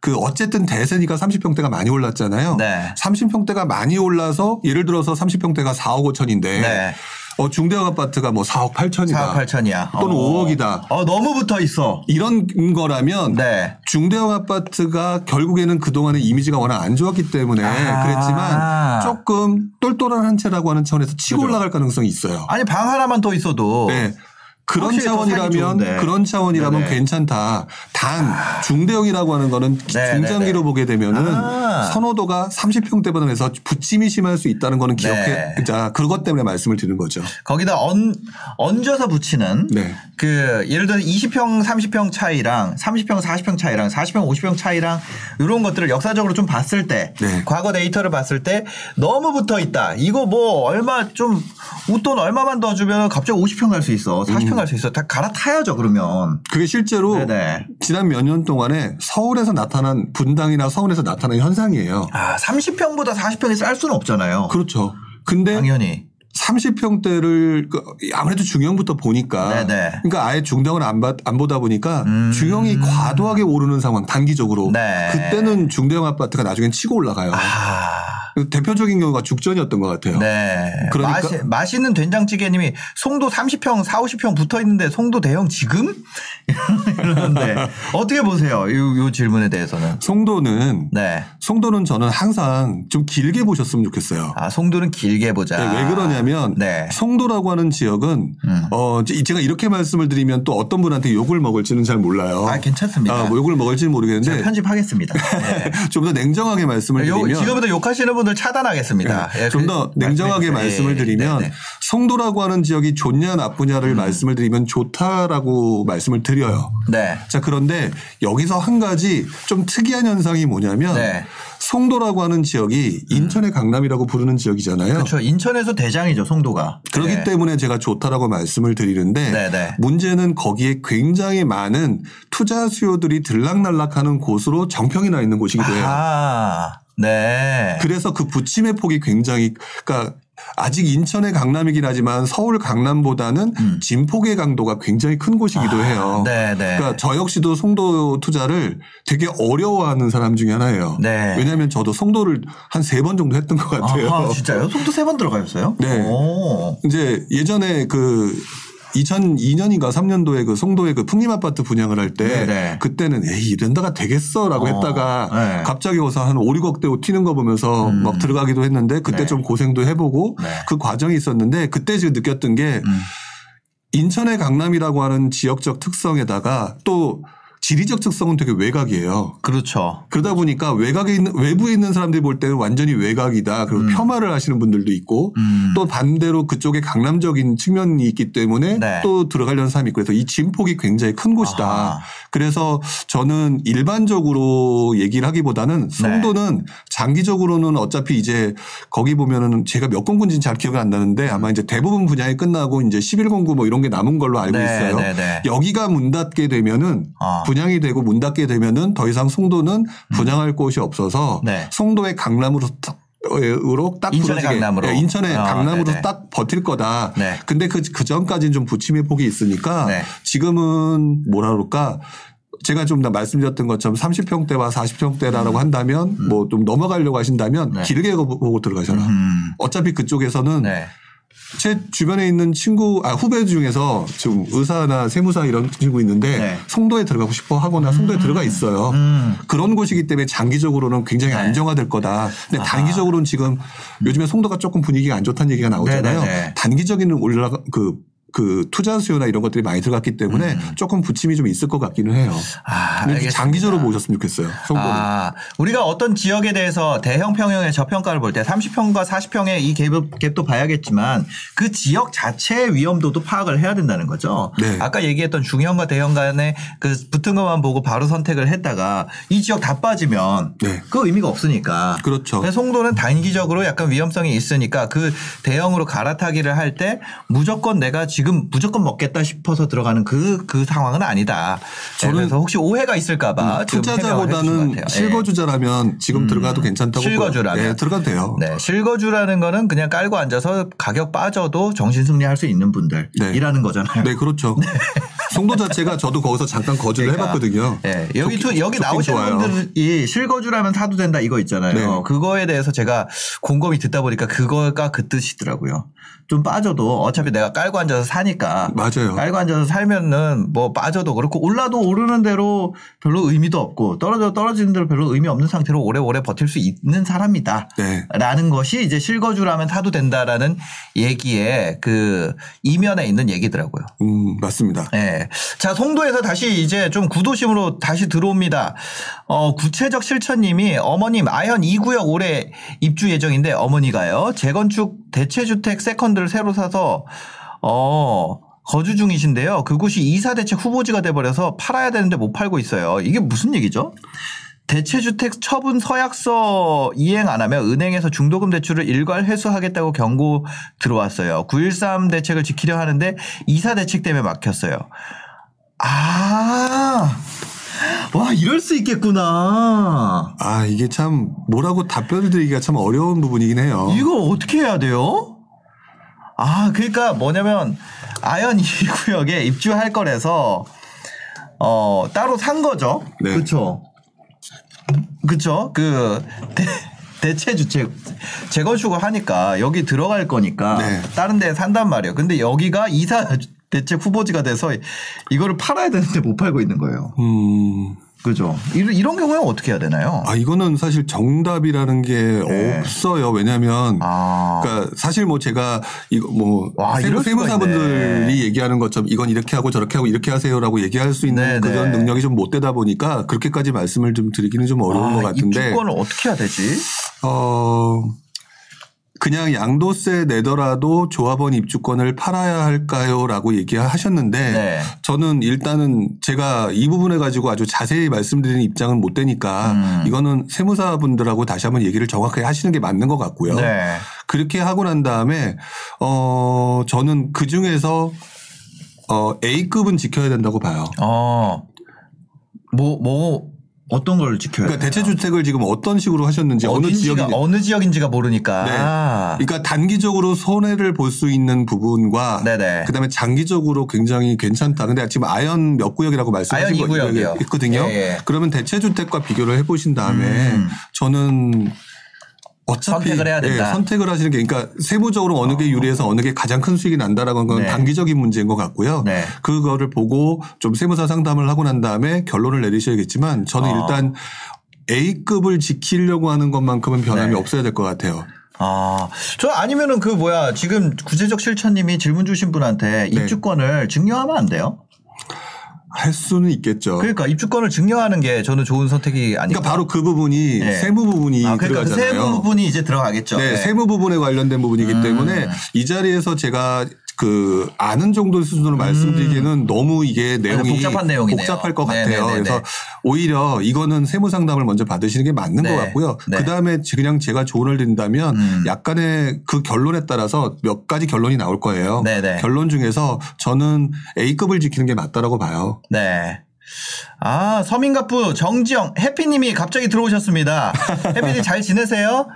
그 어쨌든 대세니까 30평대가 많이 올랐잖아요. 네. 30평대가 많이 올라서 예를 들어서 30평대가 4억 5천인데 네. 어, 중대형 아파트가 뭐 4억 8천이다. 4억 8천이야. 또는 5억이다. 어, 너무 붙어 있어. 이런 거라면 네. 중대형 아파트가 결국에는 그동안의 이미지가 워낙 안 좋았기 때문에 아. 그랬지만 조금 똘똘한 한 채라고 하는 차원에서 치고 그죠. 올라갈 가능성이 있어요. 아니, 방 하나만 더 있어도. 네. 그런 차원이라면. 그런 차원이라면 네네. 괜찮다. 단 중대형이라고 하는 거는 네네네. 중장기로 보게 되면은 아. 선호도가 선호도가 30평대보다 해서 부침이 심할 수 있다는 거는 기억해. 네. 자, 그것 때문에 말씀을 드리는 거죠. 거기다 얹, 얹어서 붙이는 네. 그 예를 들어 20평 30평 차이랑 30평 40평 차이랑 40평 50평 차이랑 이런 것들을 역사적으로 좀 봤을 때 네. 과거 데이터를 봤을 때 너무 붙어 있다. 이거 뭐 얼마 좀 웃돈 얼마만 더 주면 갑자기 50평 갈 수 있어. 40평 갈 수 있어. 다 갈아타야죠 그러면. 그게 실제로 네네. 지난 몇 년 동안에 서울에서 나타난 분당이나 서울에서 나타난 현상이에요. 아 30평보다 40평이 쌀 수는 없잖아요. 그렇죠. 근데 당연히. 30평대를 아무래도 중형부터 보니까 네네. 그러니까 아예 중형을 안, 받- 안 보다 보니까 음. 중형이 과도하게 오르는 상황 단기적으로 네. 그때는 중대형 아파트가 나중엔 치고 올라가요. 아. 대표적인 경우가 죽전이었던 것 같아요. 네. 그러니까- 맛이, 맛있는 된장찌개님이 송도 30평, 4, 50평 붙어 있는데 송도 대형 지금? <laughs> 이러는데 어떻게 보세요? 이, 이 질문에 대해서는. 송도는 네. 송도는 저는 항상 좀 길게 보셨으면 좋겠어요. 아, 송도는 길게 보자. 네, 왜 그러냐면 네. 송도라고 하는 지역은 음. 어 제- 제가 이렇게 말씀을 드리면 또 어떤 분한테 욕을 먹을지는 잘 몰라요. 아, 괜찮습니다. 아, 뭐 욕을 먹을지는 모르겠는데 편집하겠습니다. <laughs> 네. 좀더 냉정하게 말씀을 요, 드리면 지금부터 욕하시는 분들 여러분들 차단하겠습니다. 예, 좀더그 냉정하게. 말씀을 예, 드리면 네, 네. 송도라고 하는 지역이 좋냐 나쁘냐를 말씀을 드리면 좋다라고 말씀을 드려요. 네. 자 그런데 여기서 한 가지 좀 특이한 현상이 뭐냐면 네. 송도라고 하는 지역이 인천의 강남이라고 부르는 지역이잖아요. 그렇죠. 인천에서 대장이죠, 송도가. 그렇기 네. 때문에 제가 좋다라고 말씀을 드리는데 네, 네. 문제는 거기에 굉장히 많은 투자 수요들이 들락날락하는 곳으로 정평이 나 있는 곳이기도 해요. 아, 네. 그래서 그 부침의 폭이 굉장히 그러니까 아직 인천의 강남이긴 하지만 서울 강남보다는 진폭의 강도가 굉장히 큰 곳이기도 해요. 음. 네, 네. 그러니까 저 역시도 송도 투자를 되게 어려워하는 사람 중에 하나예요. 네. 왜냐하면 저도 송도를 한 세 번 정도 했던 것 같아요. 아, 진짜요? 송도 세 번 들어가셨어요? 네. 오. 이제 예전에 그 2002년인가 3년도에 그 송도에 그 풍림 아파트 분양을 할 때. 그때는 에이 이런 데가 되겠어라고 어, 했다가 네. 갑자기 와서 한 5, 6억 대고 튀는 거 보면서 음. 막 들어가기도 했는데 그때 네. 좀 고생도 해보고 네. 그 과정이 있었는데 그때 지금 느꼈던 게 음. 인천의 강남이라고 하는 지역적 특성에다가 또 지리적 특성은 되게 외곽이에요. 그렇죠. 그러다 보니까 외곽에 있는 외부에 있는 사람들이 볼 때는 완전히 외곽이다. 그리고 폄하를 하시는 분들도 있고 음. 또 반대로 그쪽에 강남적인 측면이 있기 때문에 네. 또 들어가려는 사람이 있고 그래서 이 진폭이 굉장히 큰 곳이다. 아하. 그래서 저는 일반적으로 얘기를 하기보다는 송도는 장기적으로는 어차피 이제 거기 보면은 제가 몇 공군지는 잘 기억이 안 나는데 아마 이제 대부분 분양이 끝나고 이제 11공구 뭐 이런 게 남은 걸로 알고 네, 있어요. 네, 네. 여기가 문 닫게 되면은 아. 분양이 되고 문 닫게 되면은 더 이상 송도는 분양할 곳이 없어서 네. 송도의 강남으로 딱 으로 딱 인천의 부러지게. 강남으로. 예, 인천의 아, 강남으로 네네. 딱 버틸 거다. 네. 근데 그, 그 전까지는 좀 부침의 폭이 있으니까 네. 지금은 뭐라 그럴까. 제가 좀더 말씀드렸던 것처럼 30평대와 40평대라고 한다면 뭐좀 넘어가려고 하신다면 음. 네. 길게 보고 들어가셔라. 음. 어차피 그쪽에서는 네. 제 주변에 있는 친구, 아, 후배 중에서 지금 의사나 세무사 이런 친구 있는데 네. 송도에 들어가고 싶어 하거나 송도에 들어가 있어요. 음. 그런 곳이기 때문에 장기적으로는 굉장히 네. 안정화될 거다. 근데 단기적으로는 지금 요즘에 송도가 조금 분위기가 안 좋다는 얘기가 나오잖아요. 네네네. 단기적인 올라가, 그, 그 투자 수요나 이런 것들이 많이 들어갔기 때문에 조금 부침이 좀 있을 것 같기는 해요. 음. 아. 장기적으로 보셨으면 좋겠어요. 송도는. 아, 우리가 어떤 지역에 대해서 대형 평형의 저평가를 볼 때 30평과 40평의 이 갭, 갭도 봐야겠지만 그 지역 자체의 위험도도 파악을 해야 된다는 거죠. 네. 아까 얘기했던 중형과 대형 간의 그 붙은 것만 보고 바로 선택을 했다가 이 지역 다 빠지면 네. 그 의미가 없으니까. 그렇죠. 송도는 단기적으로 약간 위험성이 있으니까 그 대형으로 갈아타기를 할 때 무조건 내가 지금 무조건 먹겠다 싶어서 들어가는 그, 그 상황은 아니다. 저는 그래서 혹시 오해가 있을까봐 지금 것 투자자보다는. 실거주자라면 지금 들어가도 괜찮다고 실거주라면. 네, 들어가도 돼요. 네, 실거주라는 거는 그냥 깔고 앉아서 가격 빠져도 정신 승리할 수 있는 분들이라는 거잖아요. 네, 그렇죠. <laughs> 송도 자체가 저도 거기서 잠깐 거주를 그러니까, 해봤거든요. 예, 여기 투, 여기 나오시는. 분들이 실거주라면 사도 된다 이거 있잖아요. 네. 그거에 대해서 제가 곰곰이 듣다 보니까 그거가 그 뜻이더라고요. 좀 빠져도 어차피 내가 깔고 앉아서 사니까 맞아요. 깔고 앉아서 살면은 뭐 빠져도 그렇고 올라도 오르는 대로 별로 의미도 없고 떨어져 떨어지는 대로 별로 의미 없는 상태로 오래오래 버틸 수 있는 사람이다. 네. 라는 것이 이제 실거주라면 사도 된다라는 얘기의 그 이면에 있는 얘기더라고요. 음, 맞습니다. 예. 자, 송도에서 다시 이제 좀 구도심으로 다시 들어옵니다. 어, 구체적 실천님이 어머님 아현 2구역 올해 입주 예정인데 어머니가요. 재건축 대체주택 세컨드를 새로 사서 어, 거주 중이신데요. 그곳이 이사 대책 후보지가 돼버려서 팔아야 되는데 못 팔고 있어요. 이게 무슨 얘기죠? 대체주택 처분 서약서 이행 안 하면 은행에서 중도금 대출을 일괄 회수하겠다고 경고 들어왔어요. 9.13 대책을 지키려 하는데 이사 대책 때문에 막혔어요. 아, 와, 이럴 수 있겠구나. 아, 이게 참 뭐라고 답변을 드리기가 참 어려운 부분이긴 해요. 이걸 어떻게 해야 돼요? 아, 그러니까 뭐냐면 아현 2구역에 <laughs> 입주할 거라서 어, 따로 산 거죠. 네. 그렇죠. 그렇죠. 그 대, 대체 주택 재건축을 하니까 여기 들어갈 거니까 네. 다른 데 산단 말이에요. 근데 여기가 이사 대책 후보지가 돼서 이거를 팔아야 되는데 못 팔고 있는 거예요. 음, 그죠? 이런, 이런 경우에는 어떻게 해야 되나요? 아, 이거는 사실 정답이라는 게 네. 없어요. 왜냐하면 아. 그러니까 사실 뭐 제가 이거 뭐 와, 세무, 세무사분들이. 얘기하는 것처럼 이건 이렇게 하고 저렇게 하고 이렇게 하세요라고 얘기할 수 있는 네, 그런 네. 능력이 좀 못 되다 보니까 그렇게까지 말씀을 좀 드리기는 좀 어려운 아, 것 같은데 입주권을 어떻게 해야 되지? 어, 그냥 양도세 내더라도 조합원 입주권을 팔아야 할까요? 라고 얘기하셨는데 네. 저는 일단은 제가 이 부분에 가지고 아주 자세히 말씀드리는 입장은 못 되니까 음. 이거는 세무사분들하고 다시 한번 얘기를 정확하게 하시는 게 맞는 것 같고요. 네. 그렇게 하고 난 다음에 어 저는 그 중에서 어 A급은 지켜야 된다고 봐요. 어. 뭐, 뭐, 어떤 걸 지켜야 그러니까? 대체 주택을 지금 어떤 식으로 하셨는지 어느 지역이 어느 지역인지가 모르니까. 네. 아. 그러니까 단기적으로 손해를 볼 수 있는 부분과 네네. 그다음에 장기적으로 굉장히 괜찮다. 근데 지금 아연 몇 구역이라고 말씀하신 거 구역이요. 있거든요. 예, 예. 그러면 대체 주택과 비교를 해 보신 다음에 음. 저는 어차피 선택을 해야 된다. 예, 선택을 하시는 게 그러니까 세부적으로 어느 게 유리해서 어느 게 가장 큰 수익이 난다라는 건 네. 단기적인 문제인 것 같고요. 네. 그거를 보고 좀 세무사 상담을 하고 난 다음에 결론을 내리셔야겠지만 저는 어. 일단 A급을 지키려고 하는 것만큼은 변함이 네. 없어야 될 것 같아요. 아, 저 아니면은 그 뭐야 지금 구제적 실천님이 질문 주신 분한테 네. 입주권을 증여하면 안 돼요? 할 수는 있겠죠. 그러니까 입주권을 증여하는 게 저는 좋은 선택이 아닐까. 그러니까 바로 그 부분이 네. 세무 부분이 아, 그러니까 그 들어가잖아요. 세부 부분이 이제 들어가겠죠. 네, 네. 세무 부분에 관련된 부분이기 음. 때문에 이 자리에서 제가 그 아는 정도 수준으로 말씀드리기는 너무 이게 내용이 음. 복잡한 내용이네요. 복잡할 것 네네네네. 같아요. 그래서 오히려 이거는 세무 상담을 먼저 받으시는 게 맞는 네. 것 같고요. 네. 그 다음에 그냥 제가 조언을 드린다면 음. 약간의 그 결론에 따라서 몇 가지 결론이 나올 거예요. 네네. 결론 중에서 저는 A급을 지키는 게 맞다라고 봐요. 네. 아, 서민갑부 정지영 해피님이 갑자기 들어오셨습니다. 해피님 잘 지내세요?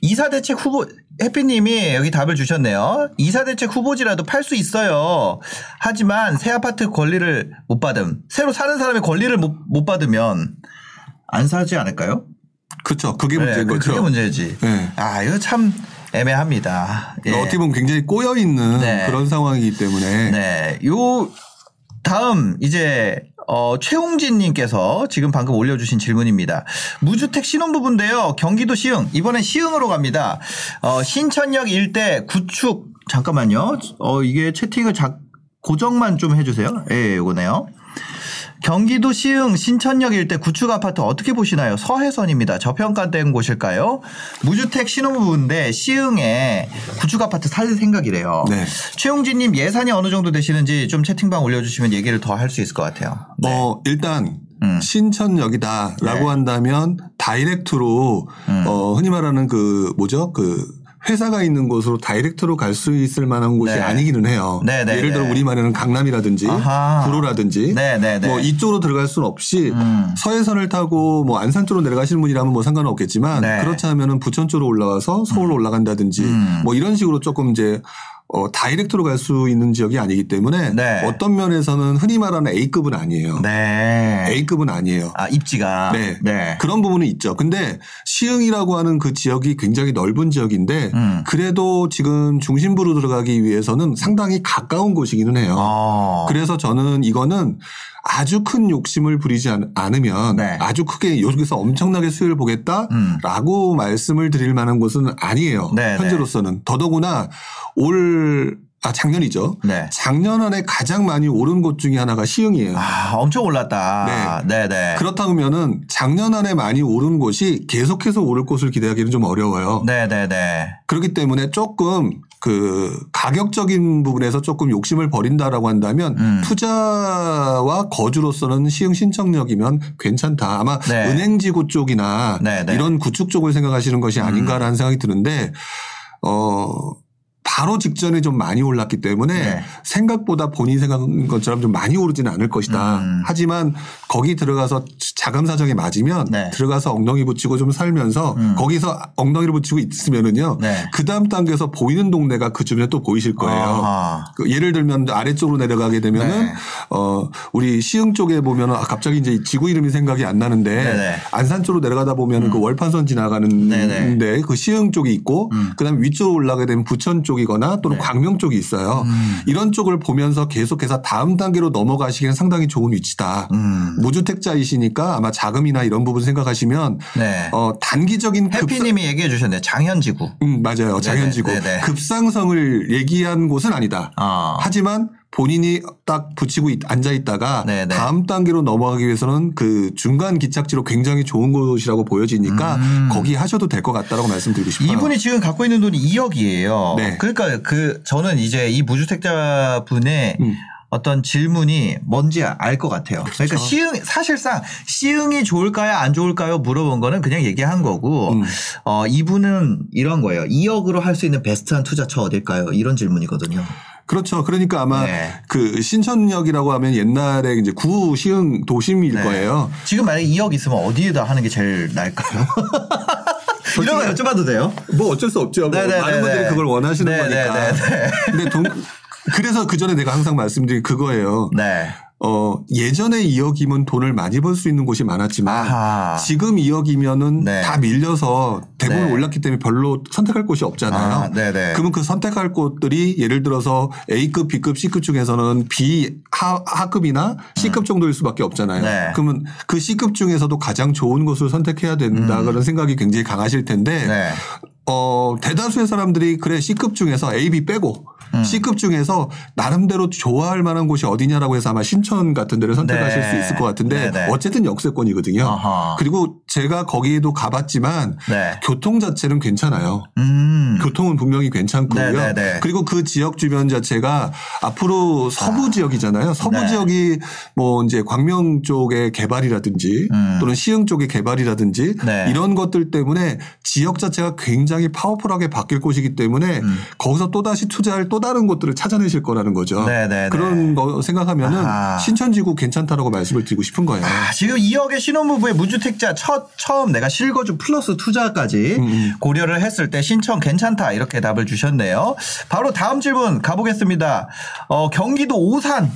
이사 대책 후보 해피님이 여기 답을 주셨네요. 이사 대책 후보지라도 팔 수 있어요. 하지만 새 아파트 권리를 못 받음. 새로 사는 사람의 권리를 못, 못 받으면 안 사지 않을까요? 그렇죠. 그게 네, 문제인 그- 거죠. 그게 문제지. 네. 아, 이거 참 애매합니다. 예. 어떻게 보면 굉장히 꼬여 있는 네. 그런 상황이기 때문에 네. 요 다음 이제 어 최웅진님께서 지금 방금 올려주신 질문입니다. 무주택 신혼부부인데요. 경기도 시흥 이번엔 시흥으로 갑니다. 어 신천역 일대 구축 잠깐만요. 어 이게 채팅을 자, 고정만 좀 해주세요. 예, 요거네요. 경기도 시흥 신천역 일대 구축 아파트 어떻게 보시나요? 서해선입니다. 저평가된 곳일까요? 무주택 신혼부부인데 시흥에 구축 아파트 살 생각이래요. 네. 최용진님 예산이 어느 정도 되시는지 좀 채팅방 올려주시면 얘기를 더 할 수 있을 것 같아요. 네. 어, 일단 음. 신천역이다라고 네. 한다면 다이렉트로 음. 어, 흔히 말하는 그 뭐죠? 그 회사가 있는 곳으로 다이렉트로 갈 수 있을 만한 곳이 네. 아니기는 해요. 네, 네, 예를 들어 네. 우리 말하는 강남이라든지 아하. 구로라든지 네, 네, 네. 뭐 이쪽으로 들어갈 수는 없이 음. 서해선을 타고 뭐 안산 쪽으로 내려가시는 분이라면 뭐 상관은 없겠지만 네. 그렇지 않으면은 부천 쪽으로 올라와서 서울로 올라간다든지 음. 뭐 이런 식으로 조금 이제 어, 다이렉트로 갈 수 있는 지역이 아니기 때문에 네. 어떤 면에서는 흔히 말하는 A급은 아니에요. 네. A급은 아니에요. 아 입지가 네. 네. 그런 부분은 있죠. 근데 시흥이라고 하는 그 지역이 굉장히 넓은 지역인데 음. 그래도 지금 중심부로 들어가기 위해서는 상당히 가까운 곳이기는 해요. 어. 그래서 저는 이거는 아주 큰 욕심을 부리지 않- 않으면 네. 아주 크게 여기서 엄청나게 수혜를 음. 보겠다라고 말씀을 드릴 만한 곳은 아니에요. 네, 현재로서는 더더구나 올 아, 작년이죠. 네. 작년 안에 가장 많이 오른 곳 중에 하나가 시흥이에요. 아 엄청 올랐다. 네, 네. 그렇다면은 작년 안에 많이 오른 곳이 계속해서 오를 것을 기대하기는 좀 어려워요. 네, 네, 네. 그렇기 때문에 조금 그 가격적인 부분에서 조금 욕심을 버린다라고 한다면 음. 투자와 거주로서는 시흥 신청역이면 괜찮다. 아마 네. 은행지구 쪽이나 네, 네. 이런 구축 쪽을 생각하시는 것이 아닌가라는 생각이 드는데 어 바로 직전에 좀 많이 올랐기 때문에 네. 생각보다 본인 생각한 것처럼 좀 많이 오르지는 않을 것이다. 음. 하지만 거기 들어가서 자금 사정에 맞으면 네. 들어가서 엉덩이 붙이고 좀 살면서 음. 거기서 엉덩이를 붙이고 있으면은요. 네. 그 다음 단계에서 보이는 동네가 그 주변에 또 보이실 거예요. 그 예를 들면 아래쪽으로 내려가게 되면은 네. 어 우리 시흥 쪽에 보면은 아, 갑자기 이제 지구 이름이 생각이 안 나는데 네네. 안산 쪽으로 내려가다 보면은 그 월판선 지나가는 네네. 데그 시흥 쪽이 있고 음. 그다음에 위쪽으로 올라가게 되면 부천 쪽 이거나 또는 네. 광명 쪽이 있어요. 음. 이런 쪽을 보면서 계속해서 다음 단계로 넘어가시기는 상당히 좋은 위치다. 음. 무주택자이시니까 아마 자금이나 이런 부분 생각하시면 네. 어 단기적인 해피님이 얘기해 주셨네. 장현지구. 음, 맞아요. 장현지구. 네네. 급상성을 얘기한 곳은 아니다. 아. 하지만 본인이 딱 붙이고 있- 앉아 있다가 네네. 다음 단계로 넘어가기 위해서는 그 중간 기착지로 굉장히 좋은 곳이라고 보여지니까 음. 거기 하셔도 될 것 같다라고 말씀드리고 싶어요. 이분이 지금 갖고 있는 돈이 2억이에요. 네. 그러니까 그 저는 이제 이 무주택자 분의 음. 어떤 질문이 뭔지 알 것 같아요. 그러니까 그렇죠. 시흥 사실상 시흥이 좋을까요 안 좋을까요 물어본 거는 그냥 얘기한 거고 음. 어 이분은 이런 거예요. 2억으로 할 수 있는 베스트한 투자처 어딜까요? 이런 질문이거든요. 그렇죠. 그러니까 아마 네. 그 신천역이라고 하면 옛날에 이제 구 시흥 도심일 네. 거예요. 지금 만약에 2억 있으면 어디에다 하는 게 제일 나을까요? 이런 거 여쭤봐도 돼요? 뭐 어쩔 수 없죠. 뭐 네네네네. 많은 분들이 그걸 원하시는. 거니까. 근데 돈 그래서 그 전에 내가 항상 말씀드린 그거예요. 네. 어 예전에 2억이면 돈을 많이 벌 수 있는 곳이 많았지만 아하. 지금 2억이면은 네. 다 밀려서 대부분 네. 올랐기 때문에 별로 선택할 곳이 없잖아요. 아, 네네. 그러면 그 선택할 곳들이 예를 들어서 A급, B급, C급 중에서는 B 하, 하급이나 C급 정도일 수밖에 없잖아요. 음. 네. 그러면 그 C급 중에서도 가장 좋은 곳을 선택해야 된다 그런 생각이 굉장히 강하실 텐데 음. 네. 어, 대다수의 사람들이 그래 C급 중에서 A, B 빼고 음. C급 중에서 나름대로 좋아할 만한 곳이 어디냐라고 해서 아마 신천 같은 데를 선택하실 네. 수 있을 것 같은데 네, 네. 어쨌든 역세권이거든요. 아하. 그리고 제가 거기에도 가봤지만 네. 교통 자체는 괜찮아요. 음. 교통은 분명히 괜찮고요. 네, 네, 네. 그리고 그 지역 주변 자체가 앞으로 서부 지역이잖아요. 서부 네. 지역이 뭐 이제 광명 쪽의 개발이라든지 음. 또는 시흥 쪽의 개발이라든지 네. 이런 것들 때문에 지역 자체가 굉장히 파워풀하게 바뀔 곳이기 때문에 음. 거기서 또 다시 투자할 또 다른 곳들을 찾아내실 거라는 거죠. 네, 네, 그런 거 생각하면은 아하. 신천지구 괜찮다라고 말씀을 드리고 싶은 거예요. 아, 지금 2억의 신혼부부의 무주택자 첫 처음 내가 실거주 플러스 투자까지 음. 고려를 했을 때 신청 괜찮다 이렇게 답을 주셨네요. 바로 다음 질문 가보겠습니다. 어, 경기도 오산.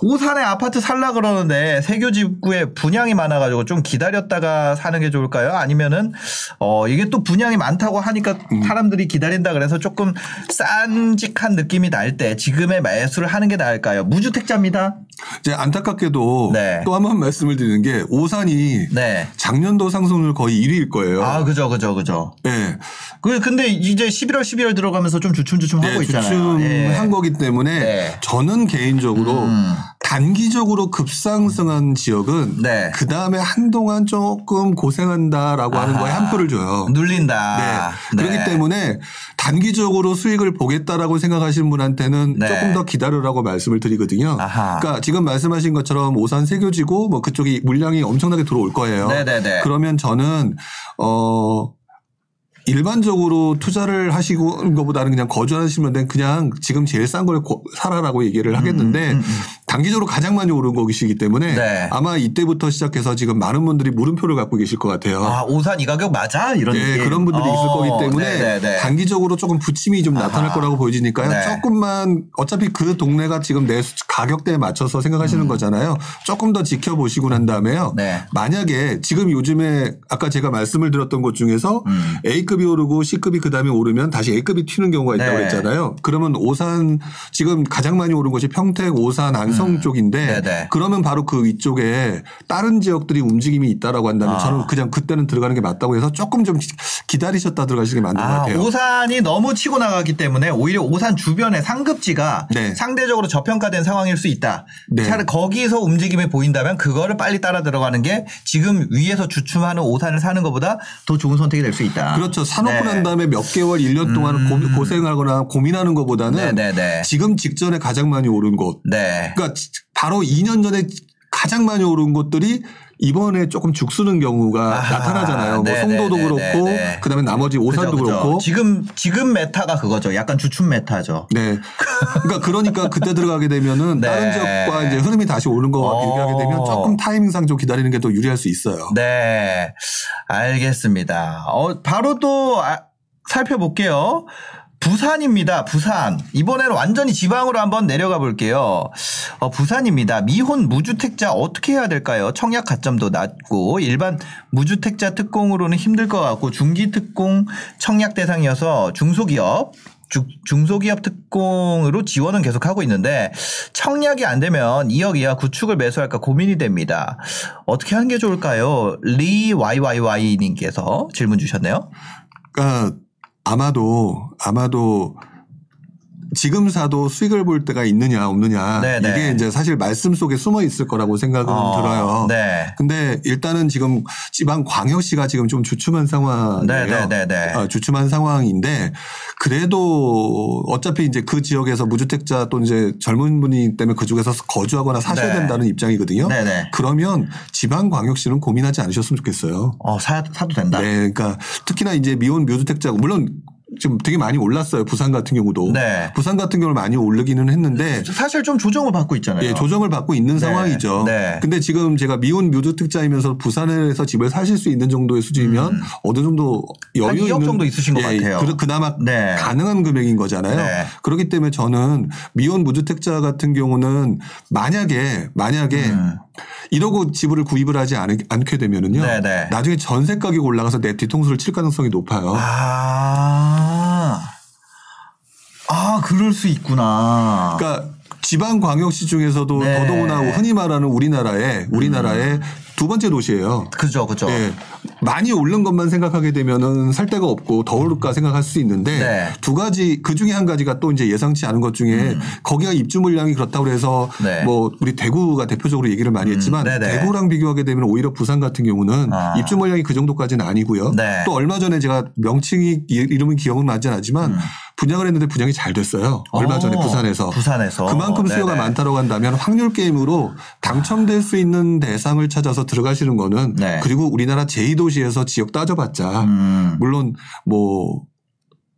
오산에 아파트 살라 그러는데 세교 집구에 분양이 많아가지고 좀 기다렸다가 사는 게 좋을까요? 아니면은 어 이게 또 분양이 많다고 하니까 음. 사람들이 기다린다 그래서 조금 싼직한 느낌이 날 때 지금의 매수를 하는 게 나을까요? 무주택자입니다. 이제 안타깝게도 네. 또한 번 말씀을 드리는 게 오산이 네. 작년도 상승률 거의 1위일 거예요. 아 그죠 그죠 그죠. 네. 그 근데 이제 11월 12월 들어가면서 좀 주춤주춤 하고 네, 있잖아요. 주춤한 예. 거기 때문에 네. 저는 개인적으로 음. 단기적으로 급상승한 지역은 네. 그 다음에 한동안 조금 고생한다라고 하는 아하. 거에 한 표를 줘요. 눌린다. 네. 그렇기 때문에 단기적으로 수익을 보겠다라고 생각하시는 분한테는 네. 조금 더 기다려라고 말씀을 드리거든요. 아하. 그러니까 지금 말씀하신 것처럼 오산 세교지고 뭐 그쪽이 물량이 엄청나게 들어올 거예요. 네네네. 그러면 저는 어 일반적으로 투자를 하시고 것보다는 그냥 거주하시면 된 그냥 지금 제일 싼 걸 사라라고 얘기를 하겠는데 음, 음. 단기적으로 가장 많이 오른 것이기 때문에 네. 아마 이때부터 시작해서 지금 많은 분들이 물음표를 갖고 계실 것 같아요. 아 오산 이 가격 맞아 이런 네, 느낌. 그런 분들이 있을 어, 거기 때문에 네네네. 단기적으로 조금 부침이 좀 나타날. 거라고 보여지니까요. 네. 조금만 어차피 그 동네가 지금 내 수- 가격대에 맞춰서 생각하시는 거잖아요. 조금 더 지켜보시고 난 다음에요. 음. 네. 만약에 지금 요즘에 아까 제가 말씀을 드렸던 곳 중에서 음. A급 이 오르고 C급이 그 다음에 오르면 다시 A급이 튀는 경우가 있다고 네. 그랬잖아요. 그러면 오산 지금 가장 많이 오른 곳이 평택, 오산, 안성 쪽인데 음. 네네. 그러면 바로 그 위쪽에 다른 지역들이 움직임이 있다라고 한다면 아. 저는 그냥 그때는 들어가는 게 맞다고 해서 조금 좀 기다리셨다 들어가시는 게 맞는 것 아, 같아요. 오산이 너무 치고 나가기 때문에 오히려 오산 주변의 상급지가 네. 상대적으로 저평가된 상황일 수 있다. 네. 차라리 거기서 움직임이 보인다면 그거를 빨리 따라 들어가는 게 지금 위에서 주춤하는 오산을 사는 것보다 더 좋은 선택이 될 수 있다. 그렇죠. 사놓고 네. 음. 난 다음에 몇 개월, 1년 동안 고- 고생하거나 고민하는 것보다는 네네네. 지금 직전에 가장 많이 오른 곳. 네. 그러니까 지- 바로 2년 전에 가장 많이 오른 곳들이 이번에 조금 죽쓰는 경우가 아하. 나타나잖아요. 뭐 네네네네. 송도도 그렇고 네. 그다음에 나머지 오산도 그죠, 그죠. 그렇고. 지금 지금 meta가 그거죠. 약간 주춤 meta죠. 네. 그러니까 그러니까 그때 들어가게 되면은 네. 다른 지역과 이제 흐름이 다시 오는 거 어. 얘기하게 되면 조금 타이밍상 좀 기다리는 게 더 유리할 수 있어요. 네, 알겠습니다. 어, 바로 또 아, 살펴볼게요. 부산입니다. 부산. 이번에는 완전히 지방으로 한번 내려가 볼게요. 어, 부산입니다. 미혼 무주택자 어떻게 해야 될까요? 청약 가점도 낮고 일반 무주택자 특공으로는 힘들 것 같고 중기 특공 청약 대상이어서 중소기업 주- 중소기업 특공으로 지원은 계속 하고 있는데 청약이 안 되면 2억 이하 구축을 매수할까 고민이 됩니다. 어떻게 하는 게 좋을까요? 리 YYY님께서 질문 주셨네요. 그러니까 아마도 아마도 지금 사도 수익을 볼 때가 있느냐 없느냐 네네. 이게 이제 사실 말씀 속에 숨어 있을 거라고 생각은 어, 들어요. 네. 근데 일단은 지금 지방 광역시가 지금 좀 주춤한 상황이에요. 네네네네. 어, 주춤한 상황인데 그래도 어차피 이제 그 지역에서 무주택자 또 이제 젊은 분이 때문에 그쪽에서 거주하거나 사셔야 네. 된다는 입장이거든요. 네네. 그러면 지방 광역시는 고민하지 않으셨으면 좋겠어요. 어, 사, 사도 된다. 네, 그러니까 특히나 이제 미혼 무주택자 물론 지금 되게 많이 올랐어요. 부산 같은 경우도. 네. 부산 같은 경우는 많이 오르기는 했는데 사실 좀 조정을 받고 있잖아요. 예, 조정을 받고 있는 네. 상황이죠. 네. 근데 지금 제가 미혼 무주택자이면서 부산에서 집을 사실 수 있는 정도의 수준이면 어느 정도 여유 음. 한 2억 있는 정도 있으신 것 같아요. 그, 그나마 네. 가능한 금액인 거잖아요. 네. 그렇기 때문에 저는 미혼 무주택자 같은 경우는 만약에 만약에 음. 이러고 집을 구입을 하지 않, 않게 되면은요. 네, 네. 나중에 전세 가격 올라가서 내 뒤통수를 칠 가능성이 높아요. 아. 아, 그럴 수 있구나. 그러니까 지방 광역시 중에서도 네. 음. 더더구나 흔히 말하는 우리나라의 우리나라의 두 번째 도시예요. 그죠, 그죠. 예. 많이 오른 것만 생각하게 되면은 살 데가 없고 더 오를까 생각할 수 있는데 네. 두 가지 그 중에 한 가지가 또 이제 예상치 않은 것 중에 거기가 입주 물량이 그렇다고 해서 음. 네. 뭐 우리 대구가 대표적으로 얘기를 많이 했지만 네네. 대구랑 비교하게 되면 오히려 부산 같은 경우는 아. 입주 물량이 그 정도까지는 아니고요. 네. 또 얼마 전에 제가 명칭이 이- 이름은 기억은 나지 않지만 분양을 했는데 분양이 잘 됐어요. 얼마 전에 음. 어, 부산에서. 부산에서. 그만큼 수요가 네네. 많다고 한다면 확률 게임으로 당첨될 수 있는 대상을 찾아서 들어가시는 거는 네. 그리고 우리나라 제2도시에서 지역 따져봤자 음. 물론 뭐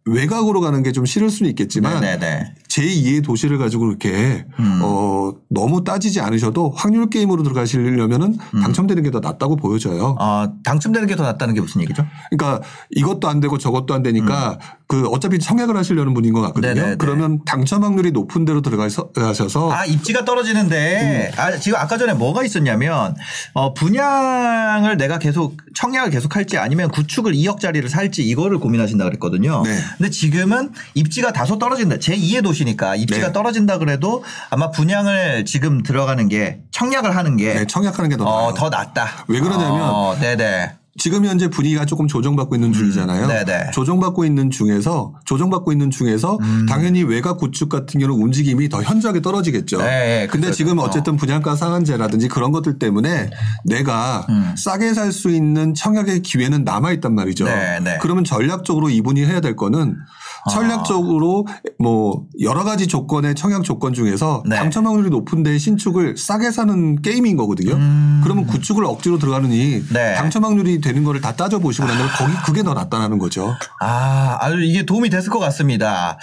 외곽으로 가는 게 좀 싫을 수는 있겠지만 네네네. 제2의 도시를 가지고 그렇게 음. 어 너무 따지지 않으셔도 확률 게임으로 들어가시려면은 음. 당첨되는 게 더 낫다고 보여져요. 어, 당첨되는 게 더 낫다는 게 무슨 얘기죠? 그러니까 이것도 안 되고 저것도 안 되니까 그 어차피 청약을 하시려는 분인 것 같거든요. 음. 네네네. 그러면 당첨 확률이 높은 데로 들어가셔서 아, 입지가 음. 떨어지는데, 아, 지금 아까 전에 뭐가 있었냐면, 어, 분양을 내가 계속, 청약을 계속 할지 아니면 구축을 2억짜리를 살지 이거를 고민하신다 그랬거든요. 네. 근데 지금은 입지가 다소 떨어진다. 제2의 도시 니까 입지가 네. 떨어진다 그래도 아마 분양을 지금 들어가는 게 청약을 하는 게 네, 청약하는 게더 나아요. 어, 더 낫다. 왜 그러냐면 어, 네네. 지금 현재 분위기가 조금 조정받고 있는 중이잖아요. 음. 조정받고 있는 중에서 조정받고 있는 중에서 음. 당연히 외곽 구축 같은 경우는 움직임이 더 현저하게 떨어지겠죠. 네, 네, 근데 그렇죠. 지금 어쨌든 분양가 상한제라든지 그런 것들 때문에 내가 음. 싸게 살 수 있는 청약의 기회는 남아 있단 말이죠. 네, 네. 그러면 전략적으로 이분이 해야 될 거는 아. 전략적으로 뭐 여러 가지 조건의 청약 조건 중에서 네. 당첨 확률이 높은데 신축을 싸게 사는 게임인 거거든요. 음. 그러면 구축을 억지로 들어가느니 네. 당첨 확률이 되는 거를 다 따져 보시고 나면 거기 그게 더 낫다는 거죠. 아, 아주 이게 도움이 됐을 것 같습니다.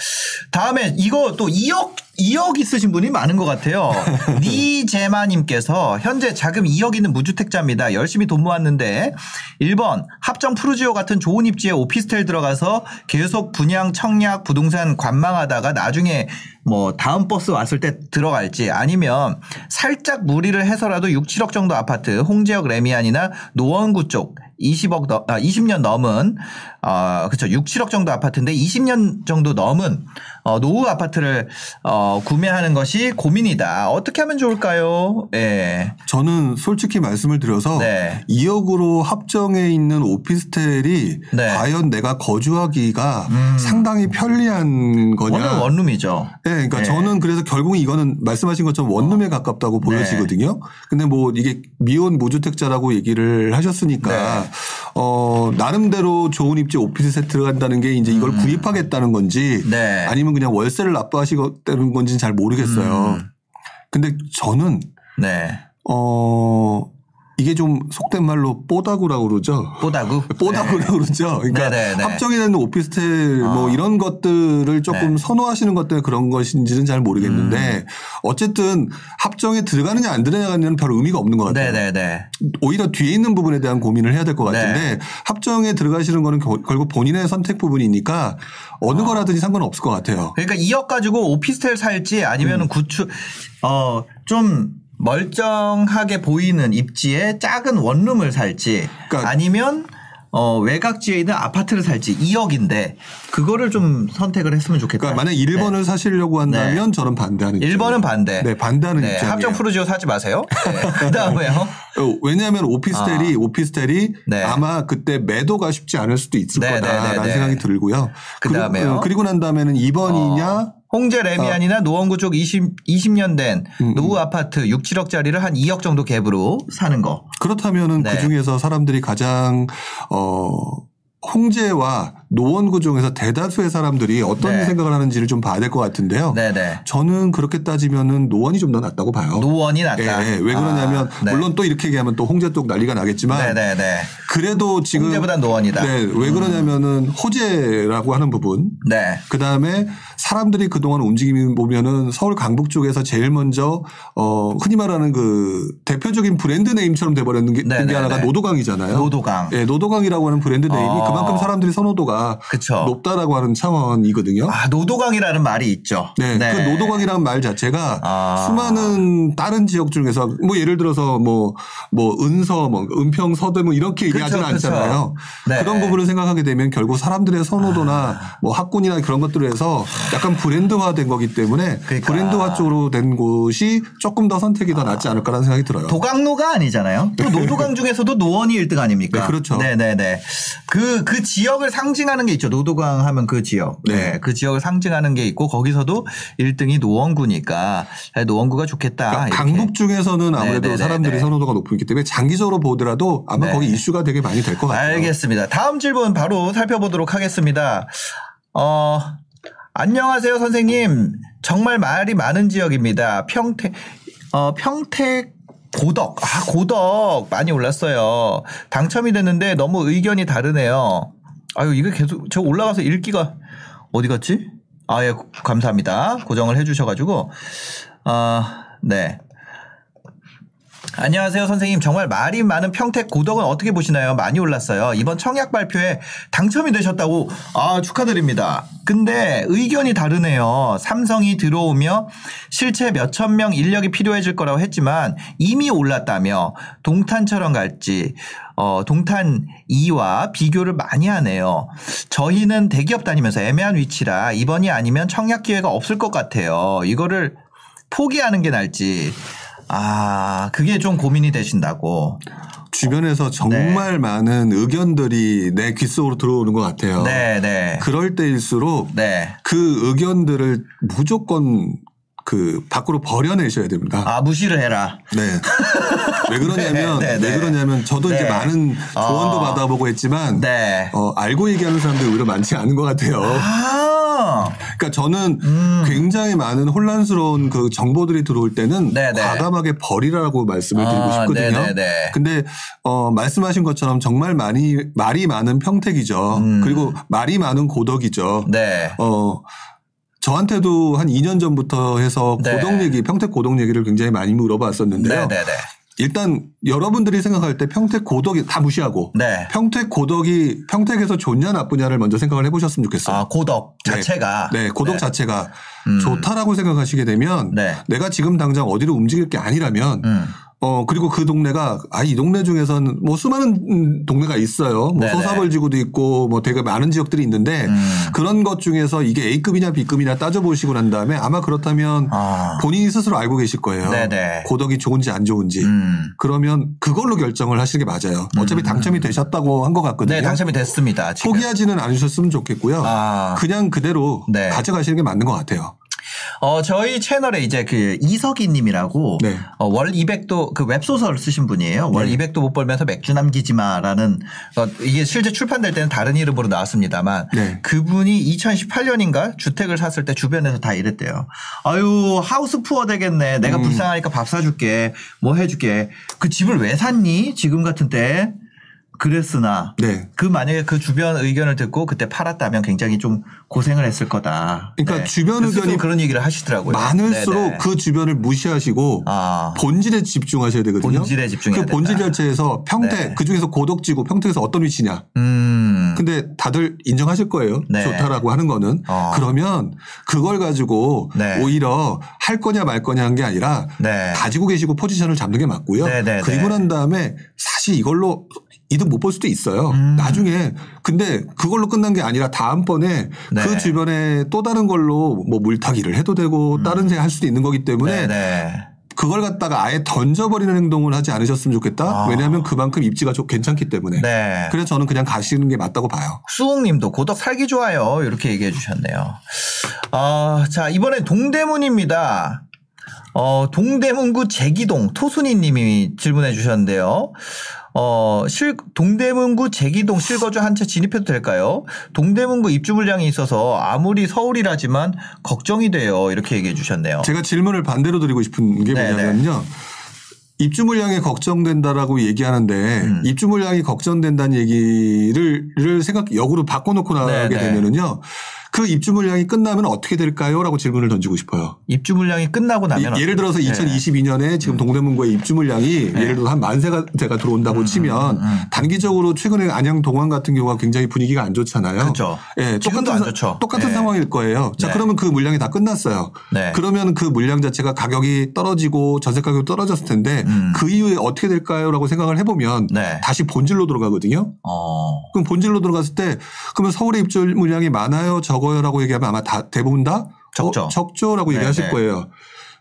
다음에 이거 또 2억 2억 있으신 분이 많은 것 같아요. <laughs> 니제마님께서 현재 자금 2억 있는 무주택자입니다. 열심히 돈 모았는데 1번 합정 푸르지오 같은 좋은 입지에 오피스텔 들어가서 계속 분양 청약 부동산 관망하다가 나중에 뭐 다음 버스 왔을 때 들어갈지 아니면 살짝 무리를 해서라도 6, 7억 정도 아파트 홍제역 래미안이나 노원구 쪽 20억 넘, 아, 20년 넘은 어, 그쵸 6, 7억 정도 아파트인데 20년 정도 넘은 어, 노후 아파트를 어, 구매하는 것이 고민이다. 어떻게 하면 좋을까요? 예. 저는 솔직히 말씀을 드려서 네. 2억으로 합정에 있는 오피스텔이 네. 과연 내가 거주하기가 음. 상당히 편리한 거냐. 원은 원룸이죠. 네, 그러니까 네. 저는 그래서 결국 이거는 말씀하신 것처럼 원룸에 가깝다고 보여지거든요. 근데 뭐 이게 미혼 무주택자라고 얘기를 하셨으니까 네. 어 나름대로 좋은 입지 오피스 들어간다는 게 이제 이걸 구입하겠다는 건지 음. 네. 아니면 그냥 월세를 납부하시겠다는 건지는 잘 모르겠어요. 음. 근데 저는 네. 어 이게 좀 속된 말로 뽀다구라고 그러죠. 뽀다구. <laughs> 뽀다구라고 그러죠. 그러니까 네, 네, 네. 합정이 되는 오피스텔 뭐 아. 이런 것들을 조금 네. 선호하시는 것 때문에 그런 것인지는 잘 모르겠는데 음. 어쨌든 합정에 들어가느냐 안 들어가느냐는 별 의미가 없는 것 같아요. 네네네. 오히려 뒤에 있는 부분에 대한 고민을 해야 될것 네. 같은데 합정에 들어가시는 거는 겨- 결국 본인의 선택 부분이니까 어느 거라든지 상관은 없을 것 같아요. 그러니까 2억 가지고 오피스텔 살지 아니면 음. 은 구축 어좀 멀쩡하게 보이는 입지에 작은 원룸을 살지 그러니까 아니면 어 외곽지에 있는 아파트를 살지 2억인데 그거를 좀 선택을 했으면 좋겠다. 그러니까 만약 1번을 사시려고 한다면 저는 반대하는 입장이에요. 1번은 반대. 네, 반대하는 네, 입장이에요. 합정 푸르지오 사지 마세요. 네. 그다음에요. 어, 왜냐하면 오피스텔이 오피스텔이 아. 네. 아마 그때 매도가 쉽지 않을 수도 있을 네, 거다라는 네, 네, 네. 생각이 들고요. 그다음에요? 그리고, 그리고 난 다음에는 2번이냐 홍제 레미안이나 노원구 쪽 20, 20년 된 음, 노후 아파트 6, 7억짜리를 한 2억 정도 갭으로 사는 거. 그렇다면은 네. 그 중에서 사람들이 가장 어 홍제와 노원구 중에서 대다수의 사람들이 어떤 네. 생각을 하는지를 좀 봐야 될 것 같은데요. 네네. 저는 그렇게 따지면은 노원이 좀 더 낫다고 봐요. 노원이 예, 낫다. 예. 왜 그러냐면 아, 네. 물론 또 이렇게 얘기하면 또 홍제 쪽 난리가 나겠지만 네네네. 그래도 지금 홍제보단 노원이다. 네, 왜 그러냐면은 호재라고 하는 부분 네. 그 다음에 사람들이 그동안 움직임을 보면은 서울 강북 쪽에서 제일 먼저 어 흔히 말하는 그 대표적인 brand name처럼 돼버렸는 게. 게 하나가 노도강이잖아요. 노도강. 예, 노도강이라고 하는 brand name이 어. 그만큼 사람들이 선호도가 그쵸. 높다라고 하는 차원이거든요. 아, 노도강이라는 말이 있죠. 네, 그 노도강이라는 말 자체가 아. 수많은 다른 지역 중에서 뭐 예를 들어서 뭐, 뭐 은서, 뭐 은평, 서대 뭐 이렇게 얘기하지는. 않잖아요. 네. 그런 부분을 생각하게 되면 결국 사람들의 선호도나 아. 뭐 학군이나 그런 것들을 해서 약간 브랜드화 된 거기 때문에 그러니까. 브랜드화 쪽으로 된 곳이 조금 더 선택이 더 낫지 않을까라는 생각이 들어요. 도강로가 아니잖아요. 또 노도강 중에서도 노원이 1등 아닙니까? 네, 그렇죠. 네네네. 그, 그 지역을 상징하는 게 있죠. 노도강 하면 그 지역. 네. 네. 그 지역을 상징하는 게 있고 거기서도 1등이 노원구니까 노원구가 좋겠다. 그러니까. 강북 중에서는 아무래도 네네네네. 사람들이 선호도가 높기 때문에 장기적으로 보더라도 아마 네. 거기 이슈가 되게 많이 될 것 같아요. 알겠습니다. 다음 질문 바로 살펴보도록 하겠습니다. 어, 안녕하세요, 선생님. 정말 말이 많은 지역입니다. 평택, 어, 평택 고덕. 아, 고덕. 많이 올랐어요. 당첨이 됐는데 너무 의견이 다르네요. 아유, 이거 계속, 저 올라가서 읽기가 어디 갔지? 아, 예, 감사합니다. 고정을 해주셔가지고. 아, 네. 안녕하세요, 선생님. 정말 말이 많은 평택 고덕은 어떻게 보시나요? 많이 올랐어요. 이번 청약 발표에 당첨이 되셨다고, 아, 축하드립니다. 근데 의견이 다르네요. 삼성이 들어오며 실제 몇천 명 인력이 필요해질 거라고 했지만 이미 올랐다며 동탄처럼 갈지, 어, 동탄 2와 비교를 많이 하네요. 저희는 대기업 다니면서 애매한 위치라 이번이 아니면 청약 기회가 없을 것 같아요. 이거를 포기하는 게 나을지. 아, 그게 좀 고민이 되신다고. 주변에서 정말 많은 의견들이 내 귓속으로 들어오는 것 같아요. 네, 네. 그럴 때일수록 네. 그 의견들을 무조건 그 밖으로 버려내셔야 됩니다. 아, 무시를 해라. 네. 왜 그러냐면 네, <laughs> 네, 네. 왜 그러냐면 저도 이제 네. 많은 조언도 어. 받아보고 했지만 네. 어, 알고 얘기하는 사람들이 오히려 많지 않은 것 같아요. 아, 그러니까 저는 음. 굉장히 많은 혼란스러운 그 정보들이 들어올 때는 네, 네. 과감하게 버리라고 말씀을 드리고 아, 싶거든요. 네, 네, 네. 근데 어 말씀하신 것처럼 정말 많이 말이 많은 평택이죠. 음. 그리고 말이 많은 고덕이죠. 네. 어 저한테도 한 2년 전부터 해서 네. 고덕 얘기, 평택 고덕 얘기를 굉장히 많이 물어봤었는데요. 네, 네, 네. 일단 여러분들이 생각할 때 평택 고덕이 다 무시하고 네. 평택 고덕이 평택에서 좋냐 나쁘냐를 먼저 생각을 해보셨으면 좋겠어요. 아, 고덕 네. 자체가. 네, 고덕 네. 자체가 음. 좋다라고 생각하시게 되면 네. 내가 지금 당장 어디로 움직일 게 아니라면 음. 어 그리고 그 동네가 아 이 동네 중에서는 뭐 수많은 음, 동네가 있어요. 뭐 네네. 소사벌지구도 있고 뭐 되게 많은 지역들이 있는데 음. 그런 것 중에서 이게 A급이냐 B급이냐 따져보시고 난 다음에 아마 그렇다면 아. 본인이 스스로 알고 계실 거예요. 네네. 고덕이 좋은지 안 좋은지. 음. 그러면 그걸로 결정을 하시는 게 맞아요. 어차피 당첨이 되셨다고 한 것 같거든요. 네, 당첨이 됐습니다. 지금. 포기하지는 않으셨으면 좋겠고요. 아. 그냥 그대로 네. 가져가시는 게 맞는 것 같아요. 어, 저희 채널에 이제 그 이석희 님이라고 네. 어, 월 200도 그 웹소설 쓰신 분이에요. 월 네. 200도 못 벌면서 맥주 남기지 마라는 어, 이게 실제 출판될 때는 다른 이름으로 나왔습니다만 네. 그분이 2018년인가 주택을 샀을 때 주변에서 다 이랬대요. 아유, 하우스 푸어 되겠네. 음. 내가 불쌍하니까 밥 사줄게. 뭐 해줄게. 그 집을 왜 샀니? 지금 같은 때. 그랬으나 네. 그 만약에 그 주변 의견을 듣고 그때 팔았다면 굉장히 좀 고생을 했을 거다. 그러니까 주변 스스로 의견이 그런 얘기를 하시더라고요. 많을수록 네네. 그 주변을 무시하시고 아. 본질에 집중하셔야 되거든요. 본질에 집중해야 그 본질. 자체에서 평택 네. 그 중에서 고덕지구 평택에서 어떤 위치냐. 음. 근데 다들 인정하실 거예요. 네. 좋다라고 하는 거는. 어. 그러면 그걸 가지고 네. 오히려 할 거냐 말 거냐 한 게 아니라 네. 가지고 계시고 포지션을 잡는 게 맞고요. 네, 네, 그리고 네. 난 다음에 사실 이걸로 이득 못 볼 수도 있어요. 음. 나중에 근데 그걸로 끝난 게 아니라 다음번에 네. 그 주변에 또 다른 걸로 뭐 물타기를 해도 되고 다른 생할 수도 있는 거기 때문에 음. 네, 네. 그걸 갖다가 아예 던져버리는 행동을 하지 않으셨으면 좋겠다. 아. 왜냐하면 그만큼 입지가 좀 괜찮기 때문에. 네. 그래서 저는 그냥 가시는 게 맞다고 봐요. 수홍님도 고덕 살기 좋아요. 이렇게 얘기해 주셨네요. 어, 자, 이번엔 동대문입니다. 어, 동대문구 제기동 토순이 님이 질문해 주셨는데요. 어, 실, 동대문구 제기동 실거주 한 채 진입해도 될까요? 동대문구 입주 물량이 있어서 아무리 서울이라지만 걱정이 돼요. 이렇게 얘기해 주셨네요. 제가 질문을 반대로 드리고 싶은 게 네, 뭐냐면요. 입주 물량이 걱정된다라고 얘기하는데 음. 입주 물량이 걱정된다는 얘기를 를 생각 역으로 바꿔놓고 나가게 네, 네. 되면은요. 그 입주 물량이 끝나면 어떻게 될까요?라고 질문을 던지고 싶어요. 입주 물량이 끝나고 나면 이- 예를 들어서 어떻게- 네. 2022년에 지금 동대문구의 입주 물량이 예를 들어 한 만세가 대가 들어온다고 치면 음, 단기적으로 최근에 안양 동안 같은 경우가 굉장히 분위기가 안 좋잖아요. 그죠. 예, 똑같은 좋죠. 똑같은 네. 상황일 거예요. 자, 네. 그러면 그 물량이 다 끝났어요. 네. 그러면 그 물량 자체가 가격이 떨어지고 전세 가격이 떨어졌을 텐데 음. 그 이후에 어떻게 될까요?라고 생각을 해보면 네. 다시 본질로 들어가거든요. 어. 그럼 본질로 들어갔을 때 그러면 서울의 입주 물량이 많아요, 적 어요라고 얘기하면 아마 다 대부분 다 적죠. 어, 적죠라고 네, 얘기하실 네. 거예요.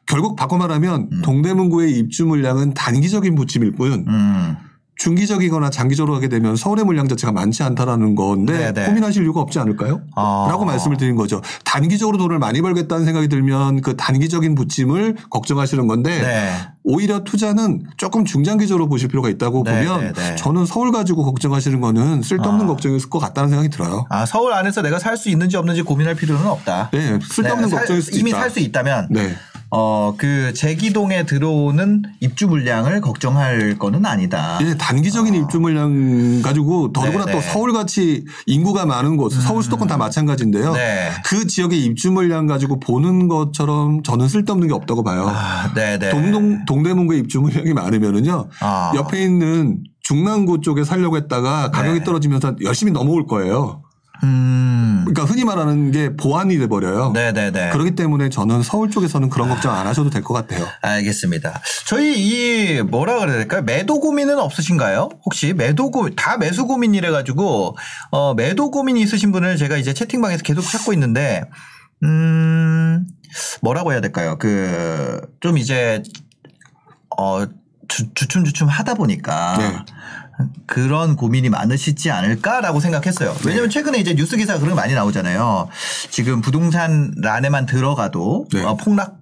결국 바꿔 말하면 음. 동대문구의 입주 물량은 단기적인 부침일 뿐 음. 중기적이거나 장기적으로 하게 되면 서울의 물량 자체가 많지 않다라는 건데 네, 네. 고민하실 이유가 없지 않을까요? 아. 라고 말씀을 드린 거죠. 단기적으로 돈을 많이 벌겠다는 생각이 들면 그 단기적인 부침을 걱정하시는 건데 네. 오히려 투자는 조금 중장기적으로 보실 필요가 있다고 네, 보면 네, 네. 저는 서울 가지고 걱정하시는 거는 쓸데없는 아. 걱정일 것 같다는 생각이 들어요. 아, 서울 안에서 내가 살 수 있는지 없는지 고민할 필요는 없다. 네, 쓸데없는 네, 살- 걱정일 수도 이미 있다. 살수 있다면 네. 어, 그 제기동에 들어오는 입주 물량을 걱정할 거는 아니다. 예, 단기적인 입주 물량 가지고 더더구나 아. 네, 또 네. 서울같이 인구가 많은 곳, 서울 수도권 다 마찬가지인데요. 네. 그 지역의 입주 물량 가지고 보는 것처럼 저는 쓸데없는 게 없다고 봐요. 아, 네, 네. 동동 동대문구의 입주 물량이 많으면은요. 아. 옆에 있는 중랑구 쪽에 살려고 했다가 가격이 네. 떨어지면서 열심히 넘어올 거예요. 음. 그러니까 흔히 말하는 게 보완이 돼 버려요. 네, 네, 네. 그렇기 때문에 저는 서울 쪽에서는 그런 걱정 안 하셔도 될 것 같아요. 알겠습니다. 저희 이 뭐라 그래야 될까요? 매도 고민은 없으신가요? 혹시 매도 고민 다 매수 고민이래 가지고 어 매도 고민이 있으신 분을 제가 이제 채팅방에서 계속 찾고 있는데 음 뭐라고 해야 될까요? 그 좀 이제 어 주, 주춤주춤 하다 보니까 네. 그런 고민이 많으시지 않을까라고 생각했어요. 네. 왜냐면 최근에 이제 뉴스 기사 그런 거 많이 나오잖아요. 지금 부동산 란에만 들어가도 네. 어, 폭락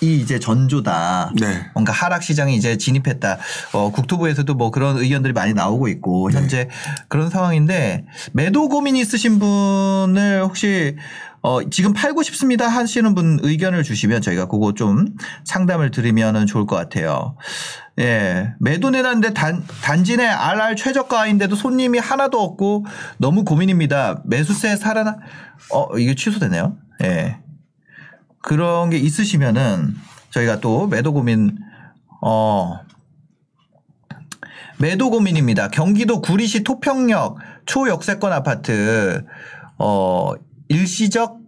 이 이제 전조다. 네. 뭔가 하락 시장이 이제 진입했다. 어, 국토부에서도 뭐 그런 의견들이 많이 나오고 있고 네. 현재 그런 상황인데 매도 고민 있으신 분을 혹시 어, 지금 팔고 싶습니다 하시는 분 의견을 주시면 저희가 그거 좀 상담을 드리면 좋을 것 같아요. 예. 매도 내놨는데 단, 단지 내 RR 최저가인데도 손님이 하나도 없고 너무 고민입니다. 매수세 살아나, 어, 이게 취소되네요. 예. 그런 게 있으시면은 저희가 또 매도 고민, 어, 매도 고민입니다. 경기도 구리시 토평역 초역세권 아파트, 어, 일시적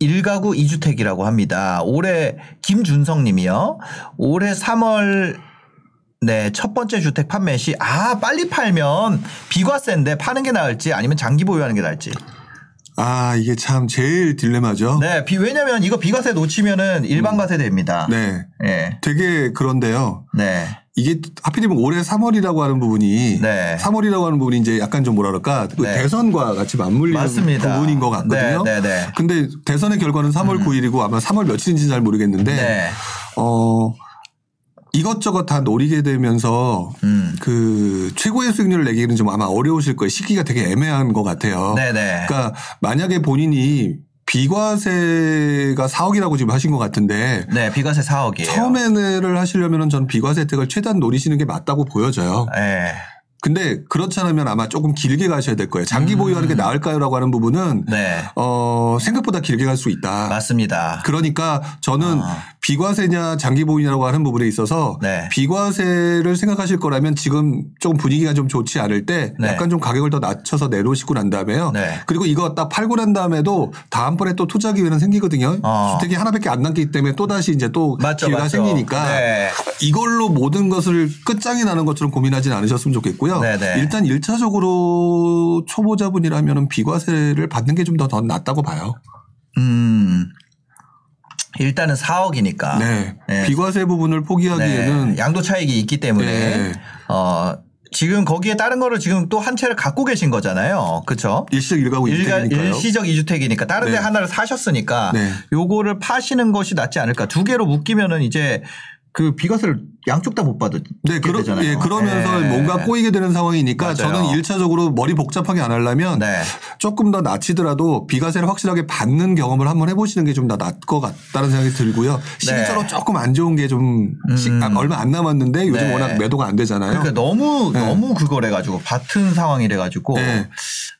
1가구 2주택이라고 합니다. 올해 김준성 님이요. 올해 3월 네, 첫 번째 주택 판매 시, 아, 빨리 팔면 비과세인데 파는 게 나을지 아니면 장기 보유하는 게 나을지. 아 이게 참 제일 딜레마죠. 네, 비, 왜냐면 이거 비과세 놓치면은 일반 과세 됩니다. 네. 네. 되게 그런데요. 네. 이게 하필이면 올해 3월이라고 하는 부분이 네. 3월이라고 하는 부분이 이제 약간 좀 뭐라 그럴까 그 네. 대선과 같이 맞물리는 맞습니다. 부분인 것 같거든요. 네, 네, 네. 근데 대선의 결과는 3월 9일이고 아마 3월 며칠인지 잘 모르겠는데 네. 어 이것저것 다 노리게 되면서 음. 그 최고의 수익률을 내기는 좀 아마 어려우실 거예요. 시기가 되게 애매한 것 같아요. 네네. 그러니까 만약에 본인이 비과세가 4억이라고 지금 하신 것 같은데 네, 비과세 4억이에요. 처음에를 하시려면 전 비과세 혜택을 최대한 노리시는 게 맞다고 보여져요. 네. 근데 그렇지 않으면 아마 조금 길게 가셔야 될 거예요. 장기 보유하는 게 나을까요라고 하는 부분은 음. 네. 어 생각보다 길게 갈 수 있다. 맞습니다. 그러니까 저는 아. 비과세냐 장기 보유냐라고 하는 부분에 있어서 네. 비과세를 생각하실 거라면 지금 조금 분위기가 좀 좋지 않을 때 네. 약간 좀 가격을 더 낮춰서 내놓으시고 난 다음에요. 네. 그리고 이거 딱 팔고 난 다음에도 다음번에 또 투자 기회는 생기거든요. 어. 주택이 하나밖에 안 남기 때문에 또 다시 이제 또 맞죠, 기회가 맞죠. 생기니까 네. 이걸로 모든 것을 끝장이 나는 것처럼 고민하진 않으셨으면 좋겠고요. 네네. 일단 일차적으로 초보자분이라면 비과세를 받는 게 좀 더 더 낫다고 봐요. 음. 일단은 4억이니까. 네. 네. 비과세 부분을 포기하기에는 네. 양도 차익이 있기 때문에 네. 어 지금 거기에 다른 거를 지금 또 한 채를 갖고 계신 거잖아요. 그렇죠? 일시적 일가구 일가, 이주택이니까요. 일시적 이주택이니까 다른 데 네. 하나를 사셨으니까 네. 요거를 파시는 것이 낫지 않을까. 두 개로 묶이면은 이제 그 비과세를 양쪽 다 못 받을 네, 그러, 되잖아요. 예, 그러면서 네. 뭔가 꼬이게 되는 상황이니까 맞아요. 저는 일차적으로 머리 복잡하게 안 하려면 네. 조금 더 낮추더라도 비과세를 확실하게 받는 경험을 한번 해보시는 게 좀더 나을 것 같다는 생각이 들고요. 실제로 네. 조금 안 좋은 게좀 얼마 안 남았는데 요즘 네. 워낙 매도가 안 되잖아요. 그러니까 너무 너무 그거래 가지고 같은 상황이래 가지고 네.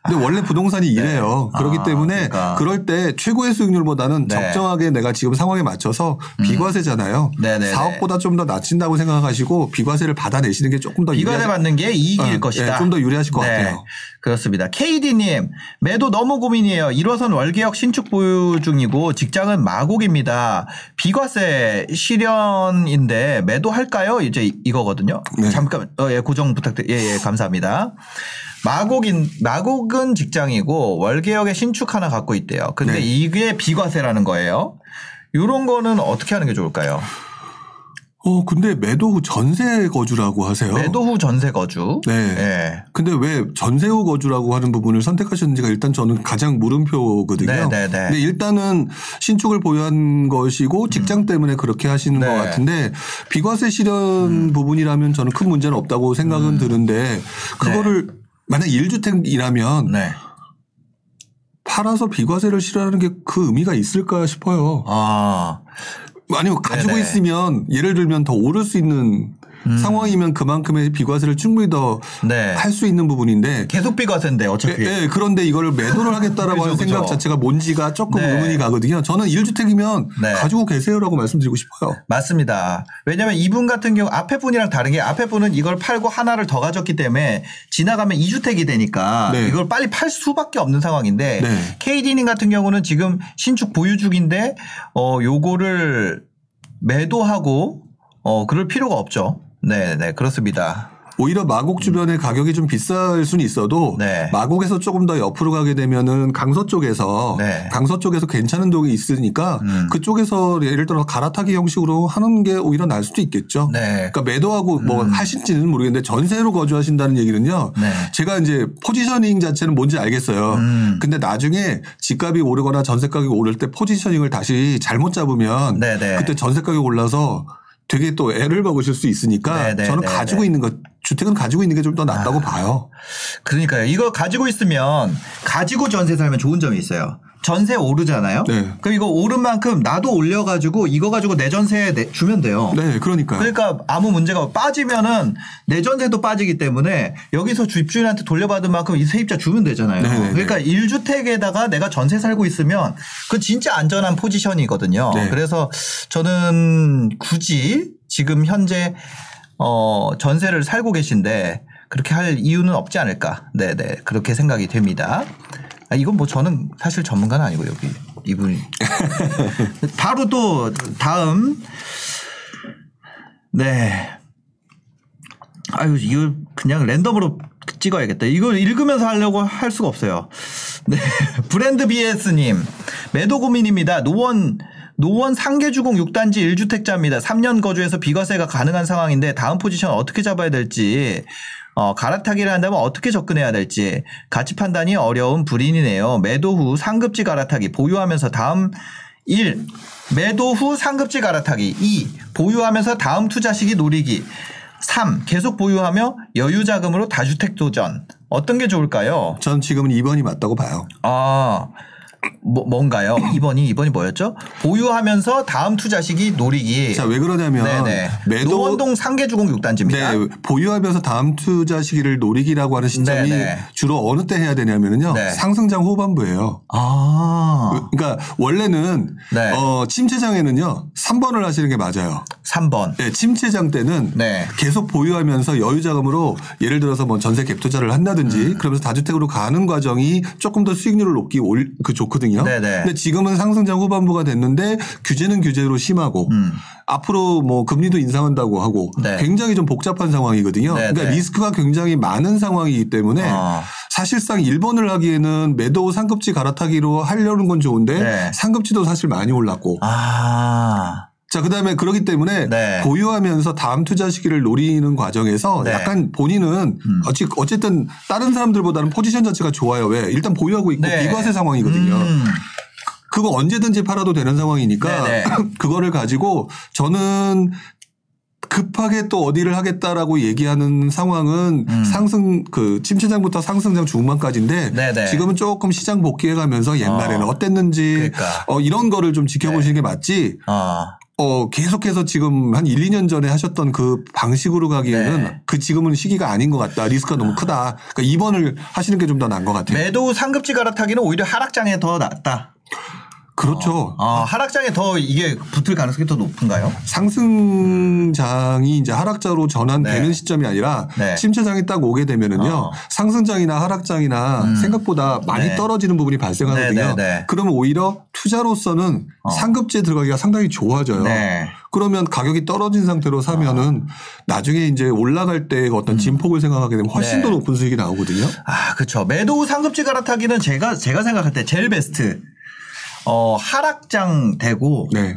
근데 원래 부동산이 이래요. 그렇기 아, 때문에 그러니까. 그럴때 최고의 수익률보다는 네. 적정하게 내가 지금 상황에 맞춰서 비과세잖아요. 네네네. 4억보다 좀 더 낮춘다고 생각하시고 비과세를 받아내시는 게 조금 더 비과세 받는 게 이익일 어, 것이다. 예, 좀더 유리하실 것 같아요. 그렇습니다. KD님, 매도 너무 고민이에요. 1호선 월계역 신축 보유 중이고 직장은 마곡입니다. 비과세 실현인데 매도할까요? 이제 이거거든요. 네. 잠깐, 어, 예, 고정 부탁드려 예, 예, 감사합니다. 마곡인, 마곡은 직장이고 월계역에 신축 하나 갖고 있대요. 근데 네. 이게 비과세라는 거예요. 요런 거는 어떻게 하는 게 좋을까요? 어, 근데 매도 후 전세 거주라고 하세요. 매도 후 전세 거주. 네. 예. 근데 왜 전세 후 거주라고 하는 부분을 선택하셨는지가 일단 저는 가장 물음표거든요. 네, 네, 네. 근데 일단은 신축을 보유한 것이고 직장 때문에 그렇게 하시는 네. 음. 것 같은데 비과세 실현 부분이라면 저는 큰 문제는 없다고 생각은 드는데 그거를 만약 1주택이라면 네. 팔아서 비과세를 실현하는 게 그 의미가 있을까 싶어요. 아. 아니면 가지고 네네. 있으면 예를 들면 더 오를 수 있는 상황이면 그만큼의 비과세를 충분히 더 할수 네. 있는 부분인데 계속 비과세인데 어차피. 예, 예, 그런데 이거를 매도를 하겠다라고 <laughs> 하는 그죠, 생각 그죠. 자체가 뭔지가 조금 네. 의문이 가거든요. 저는 1주택이면 네. 가지고 계세요라고 말씀드리고 싶어요. 맞습니다. 왜냐하면 이분 같은 경우 앞에 분이랑 다른 게 앞에 분은 이걸 팔고 하나를 더 가졌기 때문에 지나가면 2주택이 되니까 네. 이걸 빨리 팔 수밖에 없는 상황인데 네. KD님 같은 경우는 지금 신축 보유 중인데 어 요거를 매도하고 어 그럴 필요가 없죠. 네, 네, 그렇습니다. 오히려 마곡 주변의 가격이 좀 비쌀 수는 있어도 음. 네. 마곡에서 조금 더 옆으로 가게 되면은 강서 쪽에서 네. 강서 쪽에서 괜찮은 동이 있으니까 음. 그쪽에서 예를 들어 갈아타기 형식으로 하는 게 오히려 나을 수도 있겠죠. 네. 그러니까 매도하고 뭐 하실지는 모르겠는데 전세로 거주하신다는 얘기는요. 네. 제가 이제 포지셔닝 자체는 뭔지 알겠어요. 음. 근데 나중에 집값이 오르거나 전세 가격이 오를 때 포지셔닝을 다시 잘못 잡으면 네네. 그때 전세 가격 올라서 되게 또 애를 먹으실 수 있으니까 네네, 저는 네네. 가지고 있는 것 주택은 가지고 있는 게 좀 더 낫다고 봐요. 그러니까요. 이거 가지고 있으면 가지고 전세 살면 좋은 점이 있어요. 전세 오르잖아요. 네. 그럼 이거 오른 만큼 나도 올려가지고 이거 가지고 내 전세 내- 주면 돼요. 네, 그러니까요. 그러니까 아무 문제가 없- 빠지면은 내 전세도 빠지기 때문에 여기서 집주인한테 돌려받은 만큼 이 세입자 주면 되잖아요. 네네네. 그러니까 1주택에다가 내가 전세 살고 있으면 그 진짜 안전한 포지션이거든요. 네. 그래서 저는 굳이 지금 현재 어 전세를 살고 계신데 그렇게 할 이유는 없지 않을까. 네 네. 그렇게 생각이 됩니다. 아, 이건 뭐 저는 사실 전문가는 아니고 여기 이분이. <laughs> 바로 또 다음 네. 아유, 이거 그냥 랜덤으로 찍어야겠다. 이거 읽으면서 하려고 할 수가 없어요. 네. <laughs> 브랜드 BS님. 매도 고민입니다. 노원, 노원 상계주공 6단지 1주택자입니다. 3년 거주해서 비과세가 가능한 상황인데 다음 포지션 어떻게 잡아야 될지, 어, 갈아타기를 한다면 어떻게 접근해야 될지, 가치 판단이 어려운 불인이네요. 매도 후 상급지 갈아타기, 보유하면서 다음 1. 매도 후 상급지 갈아타기. 2. 보유하면서 다음 투자 시기 노리기. 3. 계속 보유하며 여유 자금으로 다주택 도전. 어떤 게 좋을까요? 전 지금은 2번이 맞다고 봐요. 아, 뭐, 뭔가요? 2번이, 2번이 뭐였죠? 보유하면서 다음 투자 시기 노리기. 자, 왜 그러냐면 네네. 매도 노원동 상계주공 6단지입니다. 네, 보유하면서 다음 투자 시기를 노리기라고 하는 시점이 네네. 주로 어느 때 해야 되냐면요. 네. 상승장 후반부예요. 아, 그러니까 원래는 네. 어, 침체장에는요. 3번을 하시는 게 맞아요. 3번. 네, 침체장 때는 네. 계속 보유하면서 여유 자금으로 예를 들어서 뭐 전세 갭 투자를 한다든지 음. 그러면서 다주택으로 가는 과정이 조금 더 수익률을 높기 올, 그 좋 거든요. 네네. 근데 지금은 상승장 후반부가 됐는데 규제는 규제로 심하고 음. 앞으로 뭐 금리도 인상한다고 하고 네. 굉장히 좀 복잡한 상황이거든요. 네네. 그러니까 리스크가 굉장히 많은 상황이기 때문에 아. 사실상 1번을 하기에는 매도 상급지 갈아타기로 하려는 건 좋은데 네. 상급지도 사실 많이 올랐고 아. 자, 그 다음에 그렇기 때문에 네. 보유하면서 다음 투자 시기를 노리는 과정에서 네. 약간 본인은 음. 어쨌든 다른 사람들보다는 포지션 자체가 좋아요. 왜? 일단 보유하고 있고 네. 비과세 상황이거든요. 음. 그거 언제든지 팔아도 되는 상황이니까 네네. <laughs> 그거를 가지고 저는 급하게 또 어디를 하겠다라고 얘기하는 상황은 음. 상승 그 침체장부터 상승장 중반까지인데 네네. 지금은 조금 시장 복귀해 가면서 옛날에는 어. 어. 땠는지 그러니까. 어, 이런 거를 좀 지켜보시는 게 맞지 어. 어, 계속해서 지금 한 1, 2년 전에 하셨던 그 방식으로 가기에는 네. 그 지금은 시기가 아닌 것 같다. 리스크가 너무 크다. 그러니까 2번을 하시는 게 좀 더 나은 것 같아요. 매도 상급지 갈아타기는 오히려 하락장에 더 낫다. 그렇죠. 어, 하락장에 더 이게 붙을 가능성이 더 높은가요? 상승장이 이제 하락장으로 전환되는 네. 시점이 아니라 네. 침체장이 딱 오게 되면은요 어. 상승장이나 하락장이나 음. 생각보다 많이 네. 떨어지는 부분이 발생하거든요. 네, 네, 네. 그러면 오히려 투자로서는 어. 상급지에 들어가기가 상당히 좋아져요. 네. 그러면 가격이 떨어진 상태로 사면은 나중에 이제 올라갈 때 어떤 진폭을 생각하게 되면 훨씬 음. 네. 더 높은 수익이 나오거든요. 아, 그렇죠. 매도 후 상급지 갈아타기는 제가 제가 생각할 때 제일 베스트. 어, 하락장 되고 네.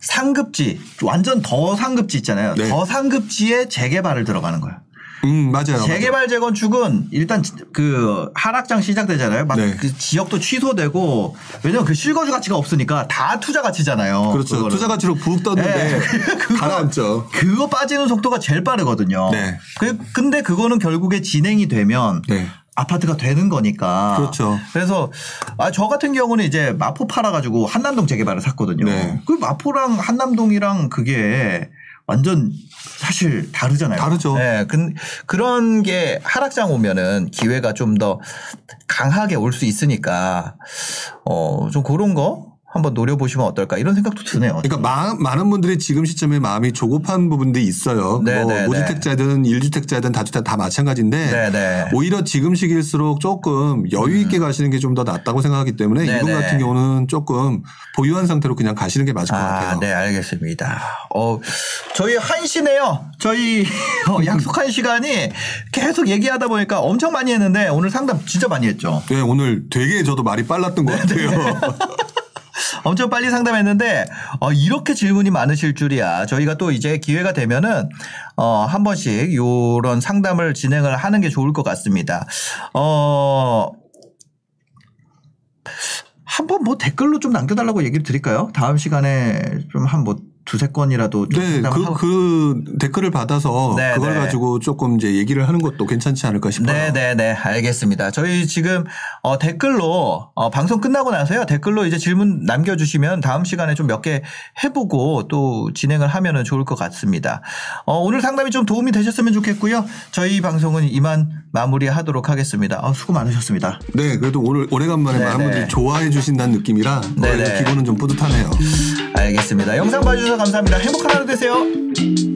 상급지 완전 더 상급지 있잖아요. 네. 더 상급지에 재개발을 들어가는 거예요. 음, 맞아요. 재개발 재건축은 일단 그 하락장 시작되잖아요. 막 네. 그 지역도 취소되고 왜냐면 그 실거주 가치가 없으니까 다 투자 가치잖아요. 그렇죠. 그거는. 투자 가치로 푹 떴는데 네. <laughs> 그거- 가라앉죠. 그거 빠지는 속도가 제일 빠르거든요. 네. 그- 근데 그거는 결국에 진행이 되면 네. 아파트가 되는 거니까. 그렇죠. 그래서 아, 저 같은 경우는 이제 마포 팔아가지고 한남동 재개발을 샀거든요. 네. 그 마포랑 한남동이랑 그게 완전 사실 다르잖아요. 다르죠. 네, 그, 그런 게 하락장 오면은 기회가 좀 더 강하게 올 수 있으니까 어, 좀 그런 거 한번 노려보시면 어떨까 이런 생각도 드네요. 그러니까 마- 많은 분들이 지금 시점에 마음이 조급한 부분들이 있어요. 네, 뭐 네, 네. 무주택자든 1주택자든 다주택 다 마찬가지인데 네네. 오히려 지금 시기일수록 조금 여유 있게 가시는 게 좀 더 낫다고 생각하기 때문에 음. 이분 같은 경우는 조금 보유한 상태로 그냥 가시는 게 맞을 것 아, 같아요. 네, 알겠습니다. 어, 저희 한시네요. 저희 어, <laughs> 약속한 시간이 계속 얘기하다 보니까 엄청 많이 했는데 오늘 상담 진짜 많이 했죠. 네, 오늘 되게 저도 말이 빨랐던 것 같아요. <laughs> 엄청 빨리 상담했는데 어, 이렇게 질문이 많으실 줄이야. 저희가 또 이제 기회가 되면은 어, 한 번씩 요런 상담을 진행을 하는 게 좋을 것 같습니다. 어, 한번 뭐 댓글로 좀 남겨달라고 얘기를 드릴까요? 다음 시간에 좀 한 뭐 두세 건이라도 좀 네, 그, 그 댓글을 받아서 네, 그걸 네. 가지고 조금 이제 얘기를 하는 것도 괜찮지 않을까 싶어요. 네 네 네 알겠습니다. 저희 지금 어, 댓글로 어, 방송 끝나고 나서요 댓글로 이제 질문 남겨주시면 다음 시간에 좀 몇 개 해보고 또 진행을 하면은 좋을 것 같습니다. 어, 오늘 상담이 좀 도움이 되셨으면 좋겠고요. 저희 방송은 이만 마무리하도록 하겠습니다. 아, 수고 많으셨습니다. 네, 그래도 오늘 오래간만에 네네. 많은 분들이 좋아해 주신다는 느낌이라 네네. 그래도 기분은 좀 뿌듯하네요. 알겠습니다. 영상 봐주셔서 감사합니다. 행복한 하루 되세요.